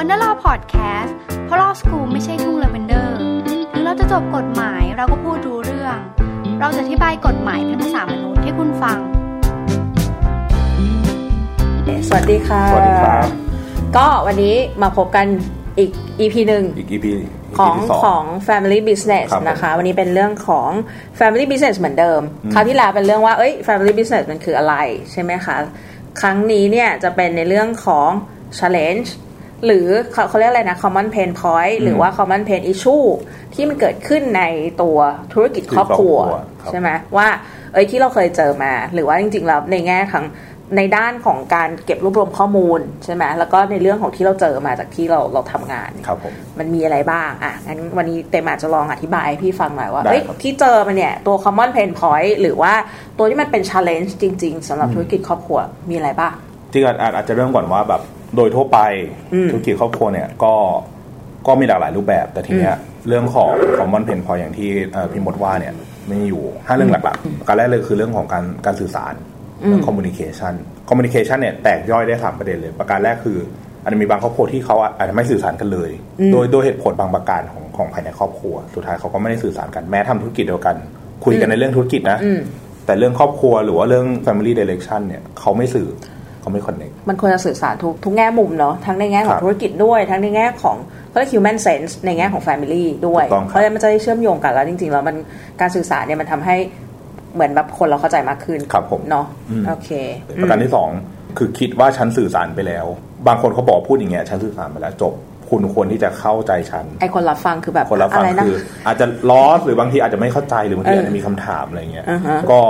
วันนลาพอดแคสต์เพราะลอสกูไม่ใช่ทุ่งลาเวนเดอร์ถึงเราจะจบกฎหมายเราก็พูดรู้เรื่อง เราจะอธิบายกฎหมายเป็นภาษามนุษย์ให้คุณฟัง สวัสดีค่ะ สวัสดีครับ ก็วันนี้มาพบกันอีก EP หนึ่งอีก EP ของที่สของ Family Business ครับผมนะคะ วันนี้เป็นเรื่องของ Family Business เหมือนเดิม คราวที่แล้วเป็นเรื่องว่าเอ้ย Family Business มันคืออะไรใช่ไหมคะ ครั้งนี้เนี่ยจะเป็นในเรื่องของ Challenge หรือเขาเขาเรียกอะไรนะ Common Pain Point หรือว่า Common Pain Issue ที่มันเกิดขึ้นในตัวธุรกิจครอบครัวครับใช่ไหมว่าเอ้ยที่เราเคยเจอมา หรือว่าจริงๆแล้วในแง่ทั้งในด้านของการเก็บรวบรวมข้อมูลใช่ไหมแล้วก็ในเรื่องของที่เราเจอมาจากที่เราเราทำงานครับผมมันมีอะไรบ้างอะงั้นวันนี้เตมาจะลองอธิบายให้พี่ฟังหน่อยว่าได้เฮ้ยครับที่เจอมาเนี่ยตัว common pain point หรือว่าตัวที่มันเป็น challenge จริง ๆสำหรับธุรกิจครอบครัวมีอะไรบ้างจริงๆอาจอาจอาจจะเริ่มก่อนว่าแบบ โดยทั่วไปอืมธุรกิจครอบครัวเนี่ยก็ก็มีหลากหลายรูปแบบ แต่ทีเนี้ยเรื่องของ common pain point อย่างที่เอ่อพี่มดว่าเนี่ยมีอยู่ห้าเรื่องหลักๆ การแรกเลยคือเรื่องของการการสื่อสารเรื่อง communication communication เนี่ยแตกย่อยได้สามประเด็นเลย ประการแรกคืออาจจะมีบางครอบครัวที่เขาอาจจะไม่สื่อสารกันเลย โดยโดยเหตุผลบางประการของของภายในครอบครัว สุดท้ายเขาก็ไม่ได้สื่อสารกันแม้ทำธุรกิจเดียวกัน คุยกันในเรื่องธุรกิจนะอืมแต่เรื่องครอบครัวหรือว่าเรื่อง family direction เนี่ยเขาไม่สื่อ เขาไม่ connect มันควรจะสื่อสารทุกทุกแง่มุมเนาะทั้งในแง่ขอครังบธุรกิจด้วย ทั้งในแง่ของเขาเรียก human sense ในแง่ของ family ด้วยถูกต้องครับเพราะฉะนั้นมันจะได้เชื่อมโยงกันแล้วจริงๆแล้วมันการสื่อสารเนี่ยมันทำให้เหมือนแบบคนเราเข้าใจมากขึ้นครับผมเนาะอืมโอเคประการที่สองคือคิดว่าฉันสื่อสารไปแล้ว บางคนเขาบอกพูดอย่างเงี้ยฉันสื่อสารไปแล้วจบคุณควรที่จะเข้าใจฉันไอคนรับฟังคือแบบคนรับฟัอะงไรนะคือ อาจจะลอสหรือบางทีอาจจะไม่เข้าใจหรือบางทีเออออาจจะมีคำถามอะไรเงี้ยอ่าฮะก็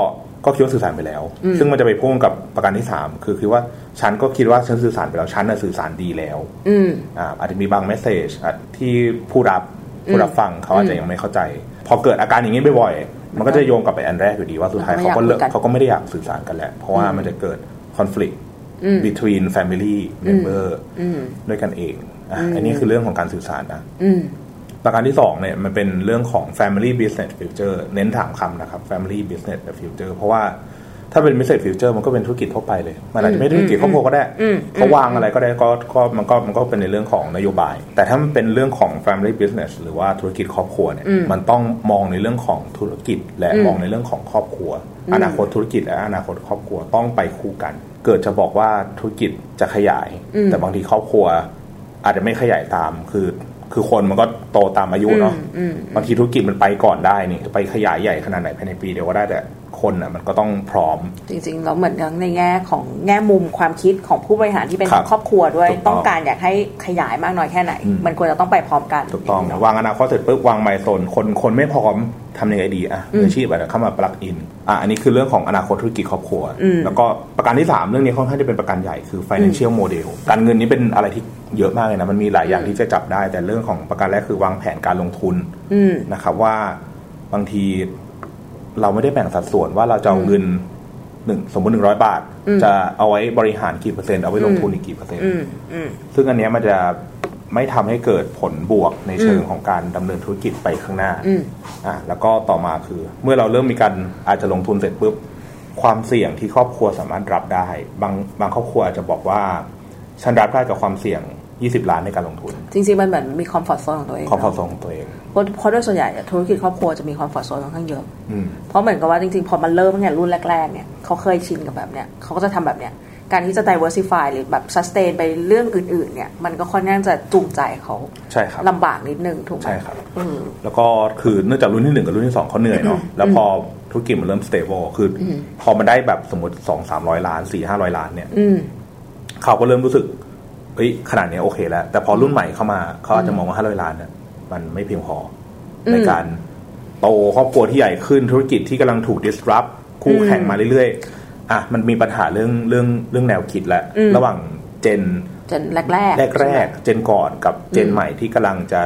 ก็คิดว่าสื่อสารไปแล้ว ซึ่งมันจะไปพ่วงกับประการที่สามคือคือว่าฉันก็คิดว่าฉันสื่อสารไปแล้วฉันน่ะสื่อสารดีแล้วอืมอ่าอาจจะมีบางเมสเซจที่ผู้รับผู้รับฟังเขาอาจจะยังไม่เข้าใจ พอเกิดอาการอย่างนี้บ่อยๆมันก็จะโยงกลับไปอันแรกอยู่ดีว่าสุดท้ายไม่เขาอยากก็เลิกคุยกันเขาก็ไม่ได้อยากสื่อสารกันแหละเพราะว่ามันจะเกิด conflict between family member ด้วยกันเองอะอันนี้คือเรื่องของการสื่อสารนะอืม ประการที่สองเนี่ยมันเป็นเรื่องของ family business future เน้นถามคำนะครับ family business future เพราะว่าถ้าเป็น business future มันก็เป็นธุรกิจทั่วไปเลย มันอาจจะไม่ได้ธุรกิจครอบครัวก็ได้อืมเขาวางอะไรก็ได้ก็ก็มันก็มันก็เป็นในเรื่องของนโยบาย แต่ถ้ามันเป็นเรื่องของ family business หรือว่าธุรกิจครอบครัวเนี่ยมันต้องมองในเรื่องของธุรกิจ และมองในเรื่องของครอบครัว อนาคตธุรกิจและอนาคตครอบครัวต้องไปคู่กัน เกิดจะบอกว่าธุรกิจจะขยาย แต่บางทีครอบครัวอาจจะไม่ขยายตาม คือ คือคนมันก็โตตามอายุเนาะบางทีธุรกิจมันไปก่อนได้นี่ไปขยายใหญ่ขนาดไหนภายในปีเดียวก็ได้แต่ คนอะมันก็ต้องพร้อม จริงๆแล้วเหมือนทั้งในแง่ของแง่มุมความคิดของผู้บริหารที่เป็นครับครอบครัวด้วยถูกต้องต้องการอยากให้ขยายมากน้อยแค่ไหนอืมมันควรจะต้องไปพร้อมกันถูกต้องเนาะวางอนาคตเสร็จปุ๊บวางไมล์โซนคนคนไม่พร้อมทำยังไงดีอะมืออาชีพอาจจะเข้ามาปลักอินอะอันนี้คือเรื่องของอนาคตธุรกิจครอบครัว แล้วก็ประการที่ 3 เรื่องนี้ค่อนข้างจะเป็นประกันใหญ่คือ financial model การเงินนี้เป็นอะไรที่เยอะมากเลยนะมันมีหลายอย่างที่จะจับได้ แต่เรื่องของประการแรกคือวางแผนการลงทุนอืมนะครับว่าบางที เราไม่ได้แบ่งสัดส่วนว่าเราจะเอาเงินหนึ่งสมมติหนึ่งร้อยบาท จะเอาไว้บริหารกี่เปอร์เซ็นต์เอาไว้ลงทุนอีกกี่เปอร์เซ็นต์อืมอืมซึ่งอันเนี้ยมันจะไม่ทำให้เกิดผลบวกในเชิงของการดำเนินธุรกิจไปข้างหน้าอืมอะแล้วก็ต่อมาคือ เมื่อเราเริ่มมีการอาจจะลงทุนเสร็จปุ๊บความเสี่ยงที่ครอบครัวสามารถรับได้ บางบางครอบครัวอาจจะบอกว่าฉันรับได้กับความเสี่ยง 20 ล้านในการลงทุน จริงๆ มันเหมือนมี comfort zone ของตัวเองความพอสของตัวเองเพราะเพราะโดยส่วนใหญ่อะธุรกิจครอบครัวจะมี comfort zone ค่อนข้างเยอะอืมเพราะเหมือนกับว่าจริงๆ พอมันเริ่มตั้งแต่รุ่นแรกๆเนี่ยเขาเคยชินกับแบบเนี้ยเขาก็จะทำแบบเนี้ยการที่จะ diversify หรือแบบ sustain ไปเรื่องอื่น ๆ เนี่ย มันก็ค่อนข้างจะจูงใจเขาใช่ครับลำบากนิดนึงถูกไหมใช่ครับอืมแล้วก็คือเนื่องจากรุ่นที่หนึ่งกับรุ่นที่สองเขาเหนื่อยเนาะแล้วพอธุรกิจมันเริ่ม stable คืออพอมันได้แบบสมมติสองสามร้อยล้านสี่ห้าร้อยล้านเนี่ยอืมเขาก็เริ่มรู้สึก เอ้ยขนาดเนี้ยโอเคแล้ว แต่พอรุ่นใหม่เข้ามาเขาอาจจะมองว่าห้าร้อยล้านเนี่ยมันไม่เพียงพออในการโตครอบครัวที่ใหญ่ขึ้นธุรกิจที่กำลังถูก disrupt คู่แข่งมาเรื่อยๆอะมันมีปัญหาเรื่องเรื่องเรื่องแนวคิดแล้วระหว่าง gen gen แรกๆแรกใช่ไหมๆ gen ก่อนกับ gen ใหม่ที่กำลังจะ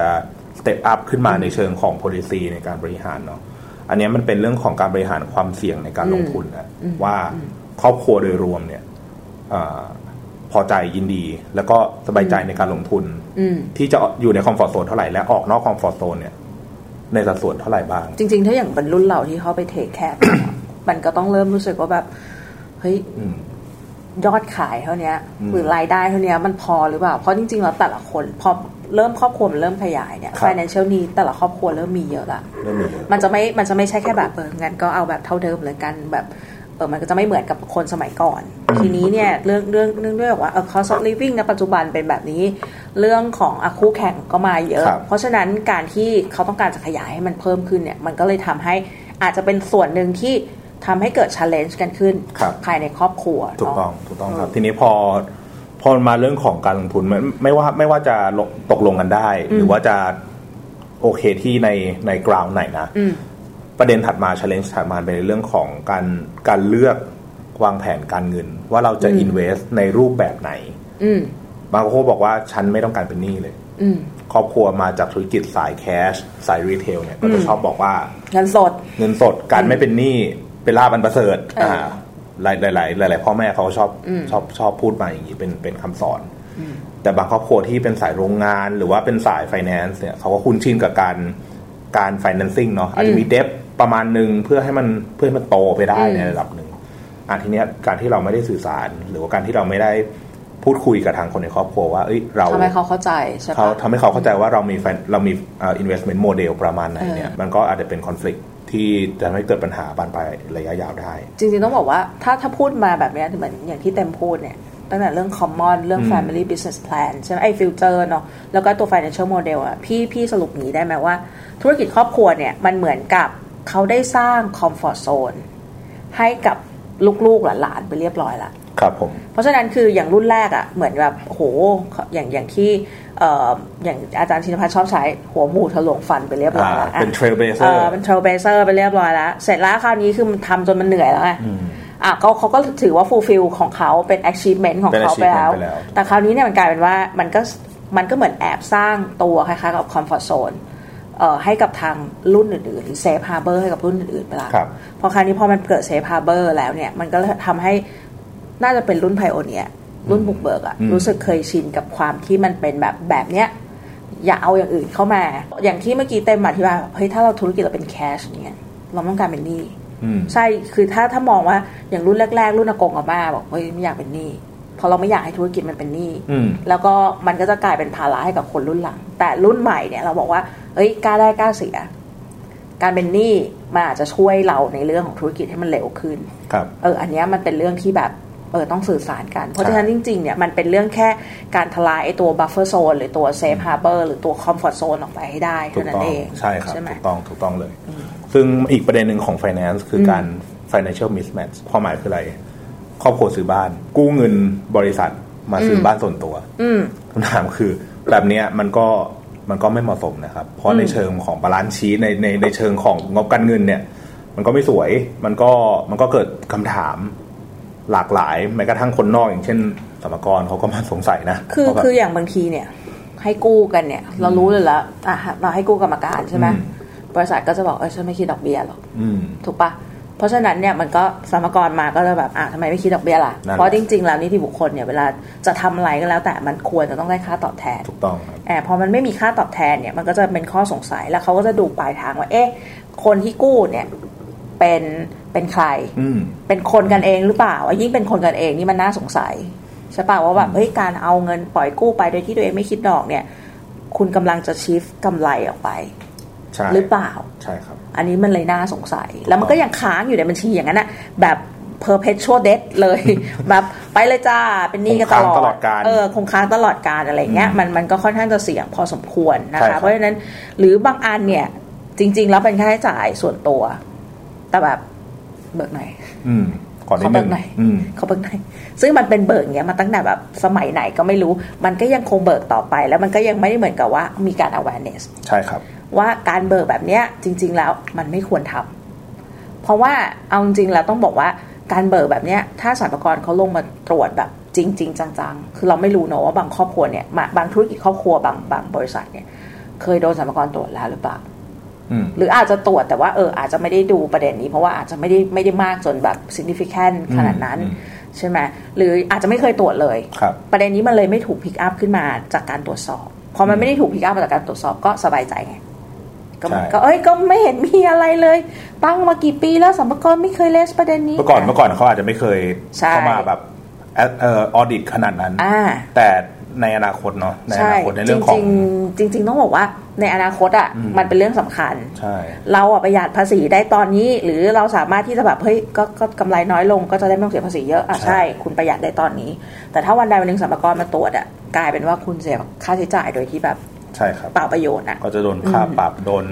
สเต p อัพขึ้นมาในเชิงของ policy ในการบริหารเนาะอันเนี้ยมันเป็นเรื่องของการบริหารความเสี่ยงในการลงทุนนะว่าครอบครัวโดยรวมเนี่ยอา พอใจยินดี แล้วก็สบายใจในการลงทุนอืมที่จะอยู่ในคอมฟอร์ z โซนเท่าไหร่และออกนอกคอมฟอร์ z โซนเนี่ย ในสัดส่วนเท่าไหร่บ้าง จริง ๆ ถ้าอย่างเป็นรุ่นเราที่เข้าไป take careมันก็ต้องเริ่มรู้สึกว่าแบบเฮ้ยอืมยอดขายเท่านี้หรือรายได้เท่านี้มันพอหรือเปล่า เพราะจริงๆแล้วแต่ละคนพอเริ่มครอบครัวมันเริ่มขยายเนี่ย financial need แต่ละครอบครัวเริ่มมีเยอะละเริ่มมีเยอะมันจะไม่มันจะไม่ใช่แค่แบบเอองั้นก็เอาแบบเท่าเดิมเลยกันแบบ เออมันก็จะไม่เหมือนกับคนสมัยก่อน ทีนี้เนี่ยเรื่องเรื่องเรื่องด้วยว่าเออ cost of living ในปัจจุบันเป็นแบบนี้ เรื่องของอะคู่แข่งก็มาเยอะครับเพราะฉะนั้นการที่เขาต้องการจะขยายให้มันเพิ่มขึ้นเนี่ย มันก็เลยทำให้อาจจะเป็นส่วนหนึ่งที่ทำให้เกิด challenge กันขึ้นครับภายในครอบครัว ถูกเนาะต้องถูกต้องครับ ทีนี้พอพอมาเรื่องของการลงทุนไม่ไม่ว่าไม่ว่าจะลงตกลงกันได้ หรือว่าจะโอเคที่ในในกราวไหนนะอืม ประเด็นถัดมา challenge ถัดมาเป็นในเรื่องของการการเลือกวางแผนการเงิน ว่าเราจะอืม invest ในรูปแบบไหนอืมบางคนบอกว่าฉันไม่ต้องการเป็นหนี้เลยอืมครอบครัวมาจากธุรกิจสาย cash สาย retail เนี่ยก็จะชอบบอกว่า เงินสด เงินสดการไม่เป็นหนี้เป็นลาภอันประเสริฐเอออ่าหลายหลายหลายหลายหลายพ่อแม่เขาชอบอืมชอบชอบพูดมาอย่างนี้เป็นเป็นคำสอน แต่บางครอบครัวที่เป็นสายโรงงาน หรือว่าเป็นสายไฟแนนซ์เนี่ยเขาก็คุ้นชินกับการ การ financing เนาะอาจจะมี debt ประมาณหนึ่งเพื่อให้มันเพื่อให้มันโตไปได้อืมในระดับหนึ่งอะทีเนี้ยการที่เราไม่ได้สื่อสาร หรือว่าการที่เราไม่ได้พูดคุยกับทางคนในครอบครัวว่าเอ้ยเราทำให้เขาเข้าใจใช่เขาปะทำให้เขาเข้าใจว่าเรามี fin- เรามีเอ่อ investment model ประมาณไหนเนี่ยเออมันก็อาจจะเป็น conflict ที่จะทำให้เกิดปัญหาบานปลายระยะยาวได้ จริงๆต้องบอกว่าถ้าถ้าพูดมาแบบเนี้ยเหมือนอย่างที่เต็มพูดเนี่ย ตั้งแต่เรื่อง common เรื่องอืม family business plan ใช่ไหมไอ้ future เนาะแล้วก็ตัว financial model อะพี่พี่สรุปอย่างนี้ได้ไหมว่า ธุรกิจครอบครัวเนี่ยมันเหมือนกับเขาได้สร้าง comfort zone ให้กับลูกๆหลานๆไปเรียบร้อยละครับผมเพราะฉะนั้นคืออย่างรุ่นแรกอะ่ะเหมือนแบบโหอย่างอย่างที่เอ่ออย่างอาจารย์ชินพัฒน์ชอบใช้หัวหมูทะลวงฟันไปเรียบร้อยแล้วอ่าเป็นอะ trailblazer เออเป็น trailblazer ไปเรียบร้อยแล้ว เสร็จแล้วคราวนี้คือมันทำจนมันเหนื่อยแล้วไง อืมอะก็เขาก็ถือว่า fulfill ของเขาเป็น achievement ของเป็นเขาไปแล้ว achievement ไปแล้ว แต่คราวนี้เนี่ยมันกลายเป็นว่ามันก็มันก็เหมือนแอบสร้างตัวคล้ายๆกับ comfort zone เอ่อให้กับทางรุ่นอื่นๆ หรือ safe harbor ให้กับรุ่นอื่นๆไปแล้วครับพอคราวนี้พอมันเกิด safe harbor แล้วเนี่ย มันก็ทำให้น่าจะเป็นรุ่นไพโอเนียรุ่นบุกเบิกอะอืมรู้สึกเคยชินกับความที่มันเป็นแบบแบบเนี้ยอย่าเอาอย่างอื่นเข้ามา อย่างที่เมื่อกี้เต็มอธิบายเฮ้ยถ้าเราธุรกิจเราเป็นแคชเนี่ยเราไม่ต้องการเป็นหนี้อืม ใช่คือถ้าถ้ามองว่าอย่างรุ่นแรกๆ รุ่นอากงอาม่าบอกเฮ้ยไม่อยากเป็นหนี้เพราะเราไม่อยากให้ธุรกิจมันเป็นหนี้อืมแล้วก็มันก็จะกลายเป็นภาระให้กับคนรุ่นหลัง แต่รุ่นใหม่เนี่ยเราบอกว่าเฮ้ยกล้าได้กล้าเสีย การเป็นหนี้มันอาจจะช่วยเราในเรื่องของธุรกิจให้มันเร็วขึ้นครับเอออันเนี้ยมันเป็นเรื่องที่แบบ เออต้องสื่อสารกัน เพราะใช่ฉะนั้นจริงๆเนี่ยมันเป็นเรื่องแค่การทลายไอ้ตัว buffer zone หรือตัว safe harbor หรือตัว comfort zone ออกไปให้ได้ถูเท่ากนั้ต้นองเองใช่ครับไหมถูกต้องถูกต้องเลย ซึ่งอีกประเด็นหนึ่งของ finance คืออมการ financial mismatch ความหมายคืออะไร ครอบครัวซื้อบ้าน กู้เงินบริษัทมาซื้ออบ้านส่วนตัวอืมคำถามคือแบบเนี้ยมันก็มันก็ไม่เหมาะสมนะครับ เพราะในเชิงของ balance sheet ในในในเชิงของงบการเงินเนี่ย มันก็ไม่สวย มันก็มันก็เกิดคำถาม หลากหลายแม้กระทั่งคนนอกอย่างเช่นสรรพากรเขาก็มาสงสัยนะคือว่าแบบคืออย่างบางทีเนี่ย ให้กู้กันเนี่ย เรารู้เลยแล้วอะเราให้กู้กรรมการใช่ไหมอืมบริษัทก็จะบอกเออฉันไม่คิดดอกเบี้ยหรอกอืมถูกปะเพราะฉะนั้นเนี่ยมันก็สรรพากรมาก็จะแบบอะทำไมไม่คิดดอกเบี้ยล่ะนั่นแหละเพราะจริงๆ แล้วนิติบุคคลเนี่ยเวลาจะทำอะไรก็แล้ว แต่มันควรจะต้องได้ค่าตอบแทนถูกต้องครับแอบพอมันไม่มีค่าตอบแทนเนี่ยมันก็จะเป็นข้อสงสัยแล้วเขาก็จะดูปลายทางว่าเอ๊ะคนที่กู้เนี่ยเป็น เป็นใครอืมเป็นคนกันเองหรือเปล่ายิ่งเป็นคนกันเองนี่มันน่าสงสัยใช่ป่ะว่าแบบเฮ้ยการเอาเงินปล่อยกู้ไปโดยที่ตัวเองไม่คิดดอกเนี่ย คุณกำลังจะชีฟกำไรออกไปใช่หรือเปล่าใช่ครับ อันนี้มันเลยน่าสงสัย แล้วมันก็ยังค้างอยู่ในบัญชีอย่างนั้นนะแบบ perpetual debt เลย แบบไปเลยจ้า เป็นหนี้กันตลอคงค้างตลอดดกาลเออคงค้างตลอดการอะไรเงี้ยมันมันก็ค่อนข้างจะเสี่ยงพอสมควรนะใช่ครัคะบเพราะฉะนั้นหรือบางอันเนี่ยจริง ๆ แล้วเป็นค่าใช้จ่ายส่วนตัว แต่แบบ เบิกไหนอยอืมขอนิดเขานึเบิงกไหนอยอืมเขาเบิกไหนอยซึ่งมันเป็นเบิกเนี้ยมาตั้งแต่แบบสมัยไหนก็ไม่รู้ มันก็ยังคงเบิกต่อไป แล้วมันก็ยังไม่ได้เหมือนกับว่ามีการ awareness ใช่ครับ ว่าการเบิกแบบเนี้ยจริง ๆ แล้วมันไม่ควรทำเพราะว่าเอาจริงๆแล้วต้องบอกว่าการเบิกแบบเนี้ยถ้าสรรพากรเขาลงมาตรวจแบบจริงๆจังๆ คือเราไม่รู้เนอะว่าบางครอบครัวเนี่ยมาบางธุรกิจครอบครัวบางบางบริษัทเนี่ย เคยโดนสรรพากรตรวจแล้วหรือเปล่าอืม หรืออาจจะตรวจแต่ว่าเอออาจจะไม่ได้ดูประเด็นนี้ เพราะว่าอาจจะไม่ได้ไม่ได้มากจนแบบ significant ขนาดนั้นอืมใช่ไหมหรืออาจจะไม่เคยตรวจเลยครับประเด็นนี้มันเลยไม่ถูกพิกอัพขึ้นมาจากการตรวจสอบพอมันไม่ได้ถูกพิกอัพมาจากการตรวจสอบก็สบายใจไงก็มันใช่ก็เอ้ยก็ไม่เห็นมีอะไรเลย ตั้งมากี่ปีแล้วสัมภาระไม่เคยเลสประเด็นนี้เมื่อก่อนเมื่อก่อนเขาอาจจะไม่เคยใช่เข้ามาแบบเออออดิตขนาดนั้นอ่าแต่ ในอนาคตเนาะในอใช่นาคตในจเรื่องขริองงๆจริงๆต้องบอกว่าในอนาคตอะมันเป็นเรื่องสำคัญใช่เราอะประหยัดภาษีได้ตอนนี้ หรือเราสามารถที่จะแบบเฮ้ยก็ก็กำไรน้อยลงก็จะได้ไม่ต้องเสียภาษีเยอะอะใช่ใช่ คุณประหยัดได้ตอนนี้ แต่ถ้าวันใดวันหนึ่งสรรพากรมาตรวจอะกลายเป็นว่าคุณเสียค่าใช้จ่ายโดยที่แบบใช่ครับเปล่าประโยชน์อะก็จะโดนค่าปรับโดน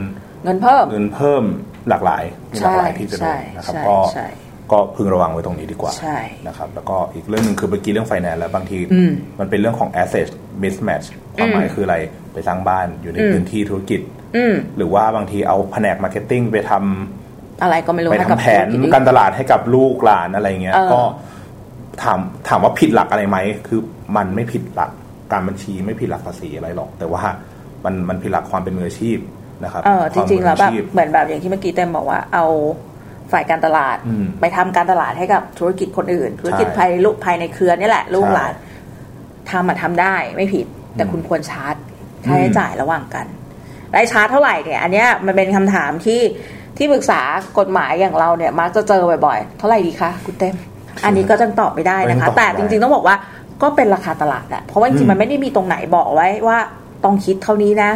เงินเพิ่มเงินเพิ่มหลากหลายมีหลากหลายใช่ที่จะโดใช่นนะครับใช่ก็ใช่ ก็พึงระวังไว้ตรงนี้ดีกว่าใช่นะครับแล้วก็อีกเรื่องหนึ่งคือเมื่อกี้เรื่องไฟแนนซ์แล้วบางทีอืมมันเป็นเรื่องของ asset mismatch ความหมายคืออะไรไปสร้างบ้านอยู่ในอืมพื้นที่ธุรกิจอืมหรือว่าบางทีเอาแผนก marketing ไปทำอะไรก็ไม่รู้ไปให้ทำกับแผนธุรกิจการตลาดให้กับลูกหลานอะไรเงี้ยเออก็ถามถามว่าผิดหลักอะไรไหมคือมันไม่ผิดหลักการบัญชีไม่ผิดหลักภาษีอะไรหรอก แต่ว่ามันมันผิดหลักความเป็นมืออาชีพนะครับเออจริงๆแล้วแบบความมืออาชีพเหมือนแบบอย่างที่เมื่อกี้เต็มบอกว่าเอา ฝ่ายการตลาดอืมไปทำการตลาดให้กับธุรกิจคนอื่น ธุรกิจใช่ภายลูกภายในเครือนี่แหละ ลูกใช่หลานทำมาทำได้ไม่ผิด แต่คุณควรชาร์จค่าใช้จ่ายระหว่างกันได้ชาร์จเท่าไหร่เนี่ยอันเนี้ยมันเป็นคำถามที่ที่ปรึกษากฎหมายอย่างเราเนี่ยมักจะเจอบ่อยๆ เท่าไหร่ดีคะคุณเต็มอันนี้ก็จังตอบไม่ได้นะคะ แต่จริงๆต้องบอกว่าก็เป็นราคาตลาดอะเพราะว่าจริงๆมันไม่ได้มีตรงไหนบอกไว้ว่าต้องคิดเท่านี้นะ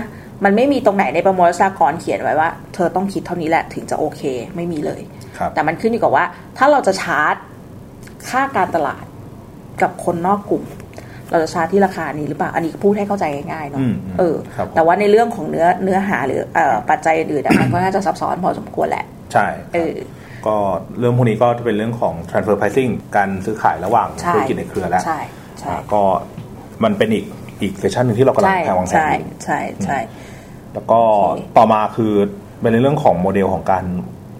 มันไม่มีตรงไหนในประมวลรัษฎากรเขียนไว้ว่า เธอต้องคิดเท่านี้แหละถึงจะโอเค ไม่มีเลยครับ แต่มันขึ้นอยู่กับว่า ถ้าเราจะชาร์จค่าการตลาดกับคนนอกกลุ่ม เราจะชาร์จที่ราคานี้หรือเปล่า อันนี้พูดให้เข้าใจง่ายๆเนาะอืมเออครับแต่ว่าในเรื่องของเนื้อเนื้อหาหรือเอ่อปัจจัยอื่นๆอะมันก็น่าจะซับซ้อนพอสมควรแหละ ใช่ครับเออก็เรื่องพวกนี้ก็จะเป็นเรื่องของ transfer pricing การซื้อขายระหว่างใช่ธุรกิจในเครือแล้วใช่ใช่อ่าก็มันเป็นอีกอีก session หนึ่งที่เรากำลังใช่แผนวางแผนใช่อยู่ใช่ใช่แล้วก็โอเคต่อมาคือเป็นในเรื่องของโมเดลของการ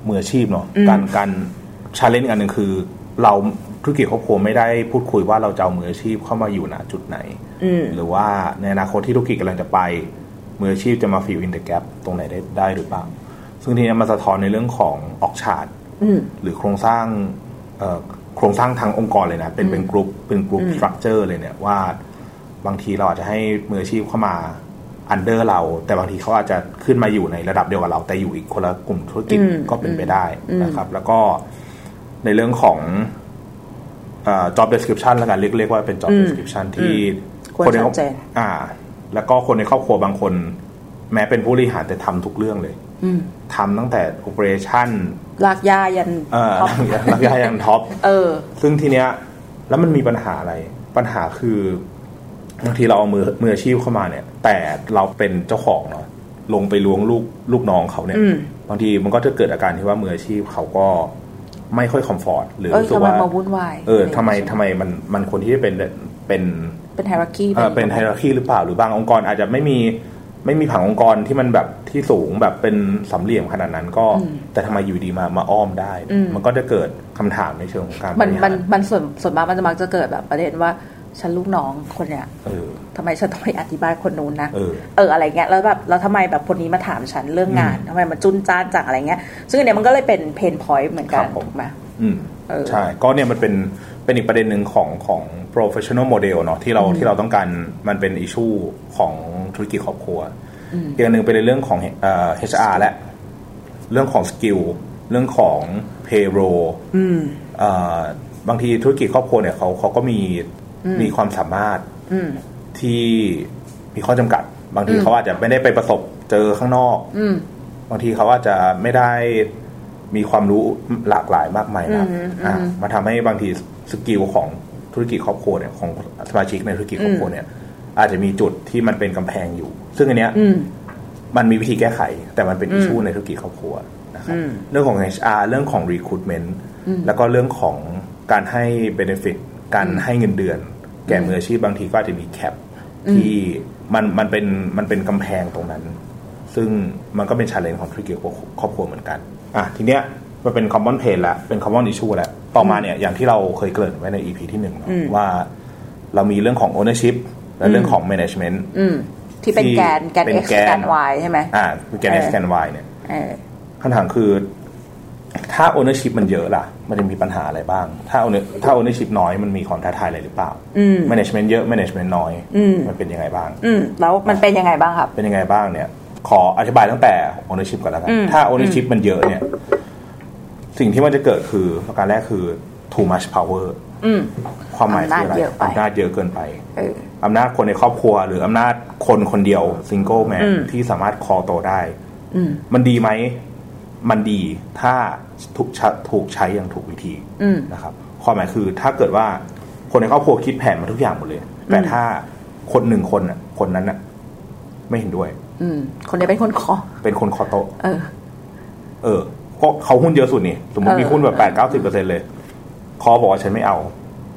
มืออาชีพเนาะอืมการการ challenge อันหนึ่งคือ เราธุรกิจครอบครัวไม่ได้พูดคุยว่าเราจะเอามืออาชีพเข้ามาอยู่ณจุดไหนอืมหรือว่าในอนาคตที่ธุรกิจกำลังจะไป มืออาชีพจะมาฟิลอินเด e แก p ตรงไหนได้ได้หรือเปล่า ซึ่งทีนี้มันสะท้อนในเรื่องของ org chart อืมหรือโครงสร้างเอ่อโครงสร้างทางองค์กรเลยนะ เป็นเป็นกรุ๊ปเป็นกรุ๊ปอืม structure เลยเนี่ยว่าบางทีเราอาจจะให้มืออาชีพเข้ามา under เรา แต่บางทีเขาอาจจะขึ้นมาอยู่ในระดับเดียวกับเรา แต่อยู่อีกคนละกลุ่มธุรกิจอืมก็เป็นไปได้อืมนะครับ แล้วก็ในเรื่องของเอ่อ job description แล้วกันเรียกเรียกว่าเป็น job อืม description ที่ควรคนในครชัอบดเจนอ่า แล้วก็คนในครอบครัวบางคน แม้เป็นผู้บริหารแต่ทำทุกเรื่องเลยอืมทำตั้งแต่ operation ลากยายันเอ่อท็อปรักยายังท็อปเออ ซึ่งทีเนี้ย แล้วมันมีปัญหาอะไร ปัญหาคือ บางทีเราเอามือมืออาชีพเข้ามาเนี่ย แต่เราเป็นเจ้าของเนาะลงไปล้วงลูกลูกน้องเขาเนี่ยอืมบางทีมันก็จะเกิดอาการที่ว่ามืออาชีพเขาก็ไม่ค่อยคอมฟอร์ตหรือเอ้ยรู้สึกทำไมว่ามาวุ่นวายเออทำไมทำไมมันมันคนที่เป็นเป็นเป็นไฮรักีเออเป็นไฮรักีหรือเปล่าหรือบางองค์กรอาจจะไม่มีไม่มีผังองค์กรที่มันแบบที่สูงแบบเป็นสามเหลี่ยมขนาดนั้นก็ แต่ทำไมอยู่ดีมามาอ้อมได้ มันก็จะเกิดคำถามในเชิงของการบมันริหารมันมันส่วนส่วนมากมันจะมักจะเกิดแบบประเด็นว่า ฉันลูกน้องคนเนี้ยเออทำไมฉันต้องไปอธิบายคนนู้นนะเออเอออะไรเงี้ยแล้วแบบแล้วทำไมแบบคนนี้มาถามฉันเรื่องงานทำไมมันจุนจ้านจังอะไรเงี้ย ซึ่งอันเนี้ยมันก็เลยเป็น pain point เหมือนกันครับผมถูกไหมอืมเออใช่ ก็เนี่ยมันเป็นเป็นอีกประเด็นหนึ่งของของ professional model เนาะที่เราที่เราต้องการมันเป็น issue ของธุรกิจครอบครัวอีกอันหนึ่งเป็นในเรื่องของเอ่อ HR และ เรื่องของ skill เรื่องของ payroll อืมเอ่อบางทีธุรกิจครอบครัวเนี่ยเขาเขาก็มี มีความสามารถอืมที่มีข้อจำกัด บางทีเขาอาจจะไม่ได้ไปประสบเจอข้างนอกอืมบางทีเขาอาจจะไม่ได้มีความรู้หลากหลายมากมายนะอืมอ่าอืมมาทำให้บางทีสกิลของธุรกิจครอบครัวเนี่ยของสมาชิกในธุรกิจครอบครัวเนี่ย อาจจะมีจุดที่มันเป็นกำแพงอยู่ ซึ่งอันเนี้ยอืมมันมีวิธีแก้ไข แต่มันเป็นอิชูในธุรกิจครอบครัวนะครับอืมเรื่องของ HR เรื่องของ recruitment แล้วก็เรื่องของการให้ benefit การให้เงินเดือน แก่มืออาชีพบางทีก็อาจจะมี gap ที่มันมันเป็นมันเป็นกำแพงตรงนั้น ซึ่งมันก็เป็น challenge ของธุรกิจครอบครัวเหมือนกันอะทีเนี้ยมันเป็น common pain แล้วเป็น common issue แล้วต่อมาเนี่ยอย่างที่เราเคยเกริ่นไว้ใน EP ที่หนึ่งเนอะอืมว่าเรามีเรื่องของ ownership และเรื่องของ management อืมที่เป็นแกนแกนเป็น x แกนแกน y ใช่ไหมอ่าเป็นแกน x เออแกน y เนี่ยเออคำถามคือ ถ้า ownership มันเยอะล่ะ มันจะมีปัญหาอะไรบ้าง ถ้า owner ถ้า ownership น้อยมันมีความท้าทายอะไรหรือเปล่าอืม management เยอะ management น้อยอืมมันเป็นยังไงบ้างอืมแล้วมันเป็นยังไงบ้างครับ เป็นยังไงบ้างเนี่ย ขออธิบายตั้งแต่ ownership ก่อนแล้วกันอืมถ้า ownership มันเยอะเนี่ย สิ่งที่มันจะเกิดคือประการแรกคือ too much power อืมความหมายคืออะไรอำนาจเยอะไปอำนาจเยอะเกินไปเอออำนาจคนในครอบครัว หรืออำนาจคนคนเดียวซิงเกิลแมนอืมที่สามารถคอโตวได้อืมมันดีไหม มันดีถ้าถูกใช้ถูกใช้อย่างถูกวิธีอืมนะครับความหมายคือถ้าเกิดว่าคนในครอบครัวคิดแผนมาทุกอย่างหมดเลย แต่ถ้าคนหนึ่งคนน่ะ คนนั้นน่ะ ไม่เห็นด้วย อืมคนนี้เป็นคนขอเป็นคนคอโตะเออ เออก็เขาหุ้นเยอะสุดนี่สมมติเออมีหุ้นแบบแปดเก้าสิบเปอร์เซ็นเลยคอบอกว่าฉันไม่เอา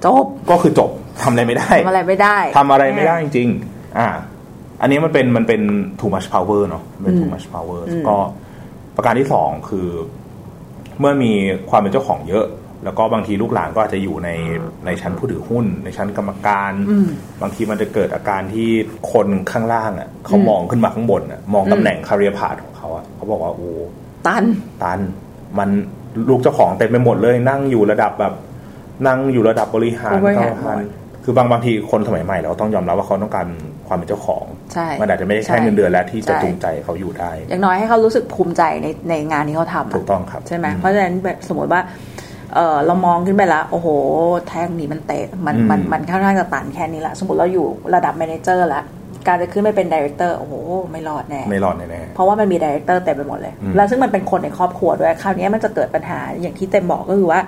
จบ ก็คือจบทำอะไรไม่ได้ทำอะไรไม่ได้ทำอะไรไม่ได้จริง ๆ อ่า อันนี้มันเป็นมันเป็น too much power เนาะเป็น too much power อืมก็ ประการที่สองคือ เมื่อมีความเป็นเจ้าของเยอะ แล้วก็บางทีลูกหลานก็อาจจะอยู่ในในชั้นผู้ถือหุ้น ในชั้นกรรมการอืมบางทีมันจะเกิดอาการที่คนข้างล่างอะเขามองขึ้นมาข้างบนอะมองตำแหน่งคาเรียพาธของเขาอะเขาบอกว่าโอ้ตันตันมันลูกเจ้าของเต็มไปหมดเลย นั่งอยู่ระดับแบบ นั่งอยู่ระดับบริหารผู้บริหารก็ทันคือบางบางทีคนสมัยใหม่เราต้องยอมรับว่าเขาต้องการความเป็นเจ้าของใช่ มันอาจจะไม่ได้ใช่แค่เงินเดือนแล้วที่จะใช่จูงใจเขาอยู่ได้ อย่างน้อยให้เขารู้สึกภูมิใจในในงานที่เขาทำอะถูกต้องครับใช่ไหมอืมเพราะฉะนั้นแบบสมมติว่าเออเรามองขึ้นไปแล้วโอ้โห แท่งนี้มันเตะมันอืมมันมันค่อนข้างจะตันแค่นี้ละสมมติเราอยู่ระดับ m ม n เจอร์แล้วการจะขึ้นไปเป็น director โอ้โห ไม่รอดแน่ไม่รอดแน่เพราะว่ามันมี director เต็มไปหมดเลยอืมแล้วซึ่งมันเป็นคนในครอบครัวด้วยคราวนี้มันจะเกิดปัญหาอย่างที่เต็มบอกก็คือว่า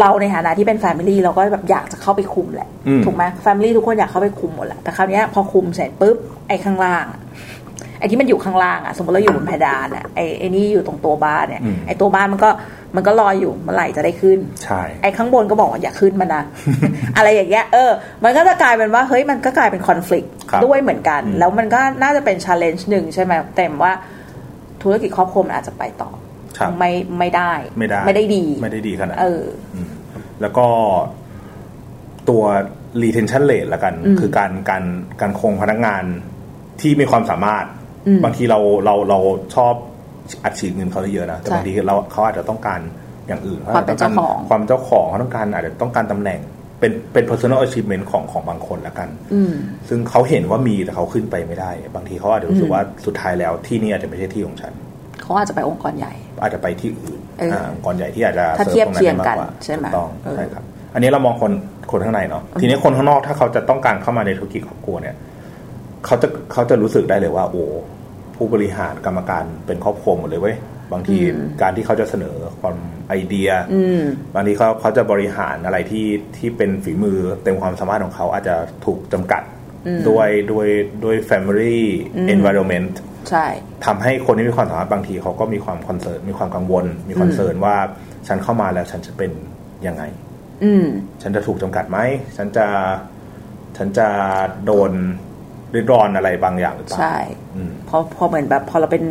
เราในฐานะที่เป็น family เราก็แบบอยากจะเข้าไปคุมแหละอืมถูกไหม family ทุกคนอยากเข้าไปคุมหมดแหละแต่คราวนี้พอคุมเสร็จปุ๊บไอ้ข้างล่างอะไอ้ที่มันอยู่ข้างล่างอะสมมติเราอยู่บนเพดานอะไอ้ไอ้นี่อยู่ตรงตัวบ้านเนี่ยอืมไอ้ตัวบ้านมันก็มันก็รออยู่เมื่อไหร่จะได้ขึ้นๆใช่ไอ้ข้างบนก็บอกว่าอย่าขึ้นมานะอะไรอย่างเงี้ยเออ มันก็จะกลายเป็นว่าเฮ้ยมันก็กลายเป็นคอน FLICT ครับด้วยเหมือนกันอืมแล้วมันก็น่าจะเป็น challenge หนึ่งใช่ไหมเต็มว่าธุรกิจครอบครัวมันอาจจะไปต่อครับ ไม่ไม่ได้ ไม่ได้ ไม่ได้ดี ไม่ได้ดีขนาดเอนั้นอมแล้วก็ตัว retention rate ละกันอืมคือการการการคงพนักงานที่มีความสามารถอืมบางทีเราเราเราชอบอัดฉีดเงินเขาเยอะนะแต่ใช่บางทีเราเขาอาจจะต้องการอย่างอื่นความเป็นเจ้าของความเจ้าของเขาต้องการอาจจะต้องการตำแหน่งเป็นเป็น personal achievement ของของบางคนละกันอืมซึ่งเขาเห็นว่ามีแต่เขาขึ้นไปไม่ได้ บางทีเขาอาจจะรู้สึอืกมว่าสุดท้ายแล้วที่นี่อาจจะไม่ใช่ที่ของฉัน เขาอาจจะไปองค์กรใหญ่ อาจจะไปที่อื่นเอออ่าองค์กรใหญ่ที่อาจจะถ้าสิร์ฟเทียบตรงเคียงได้กันมากว่าใช่ไหมถูกต้องเออใช่ครับ อันนี้เรามองคนคนข้างในเนาะทีนี้คนข้างนอกถ้าเขาจะต้องการเข้ามาในธุรกิจครอบครัวเนี่ยเขาจะเขาจะรู้สึกได้เลยว่า โอ้ผู้บริหารกรรมการเป็นครอบครัวหมดเลยเว้ยบางทีอืมการที่เขาจะเสนอความไอเดียอืมบางทีเขาเขาจะบริหารอะไรที่ที่เป็นฝีมือเต็มความสามารถของเขาอาจจะถูกจำกัดอืมด้วยด้วยด้วย family อืม environment ใช่ทำให้คนที่มีความสามารถบางทีเขาก็มีความ concern มีความกังวล มี concern ว่าฉันเข้ามาแล้วฉันจะเป็นยังไง อืมฉันจะถูกจำกัดไหมฉันจะฉันจะโดนริดรอนอะไรบางอย่างหรือเปล่าใช่อืมพอพอเหมือนแบบพอเราเป็น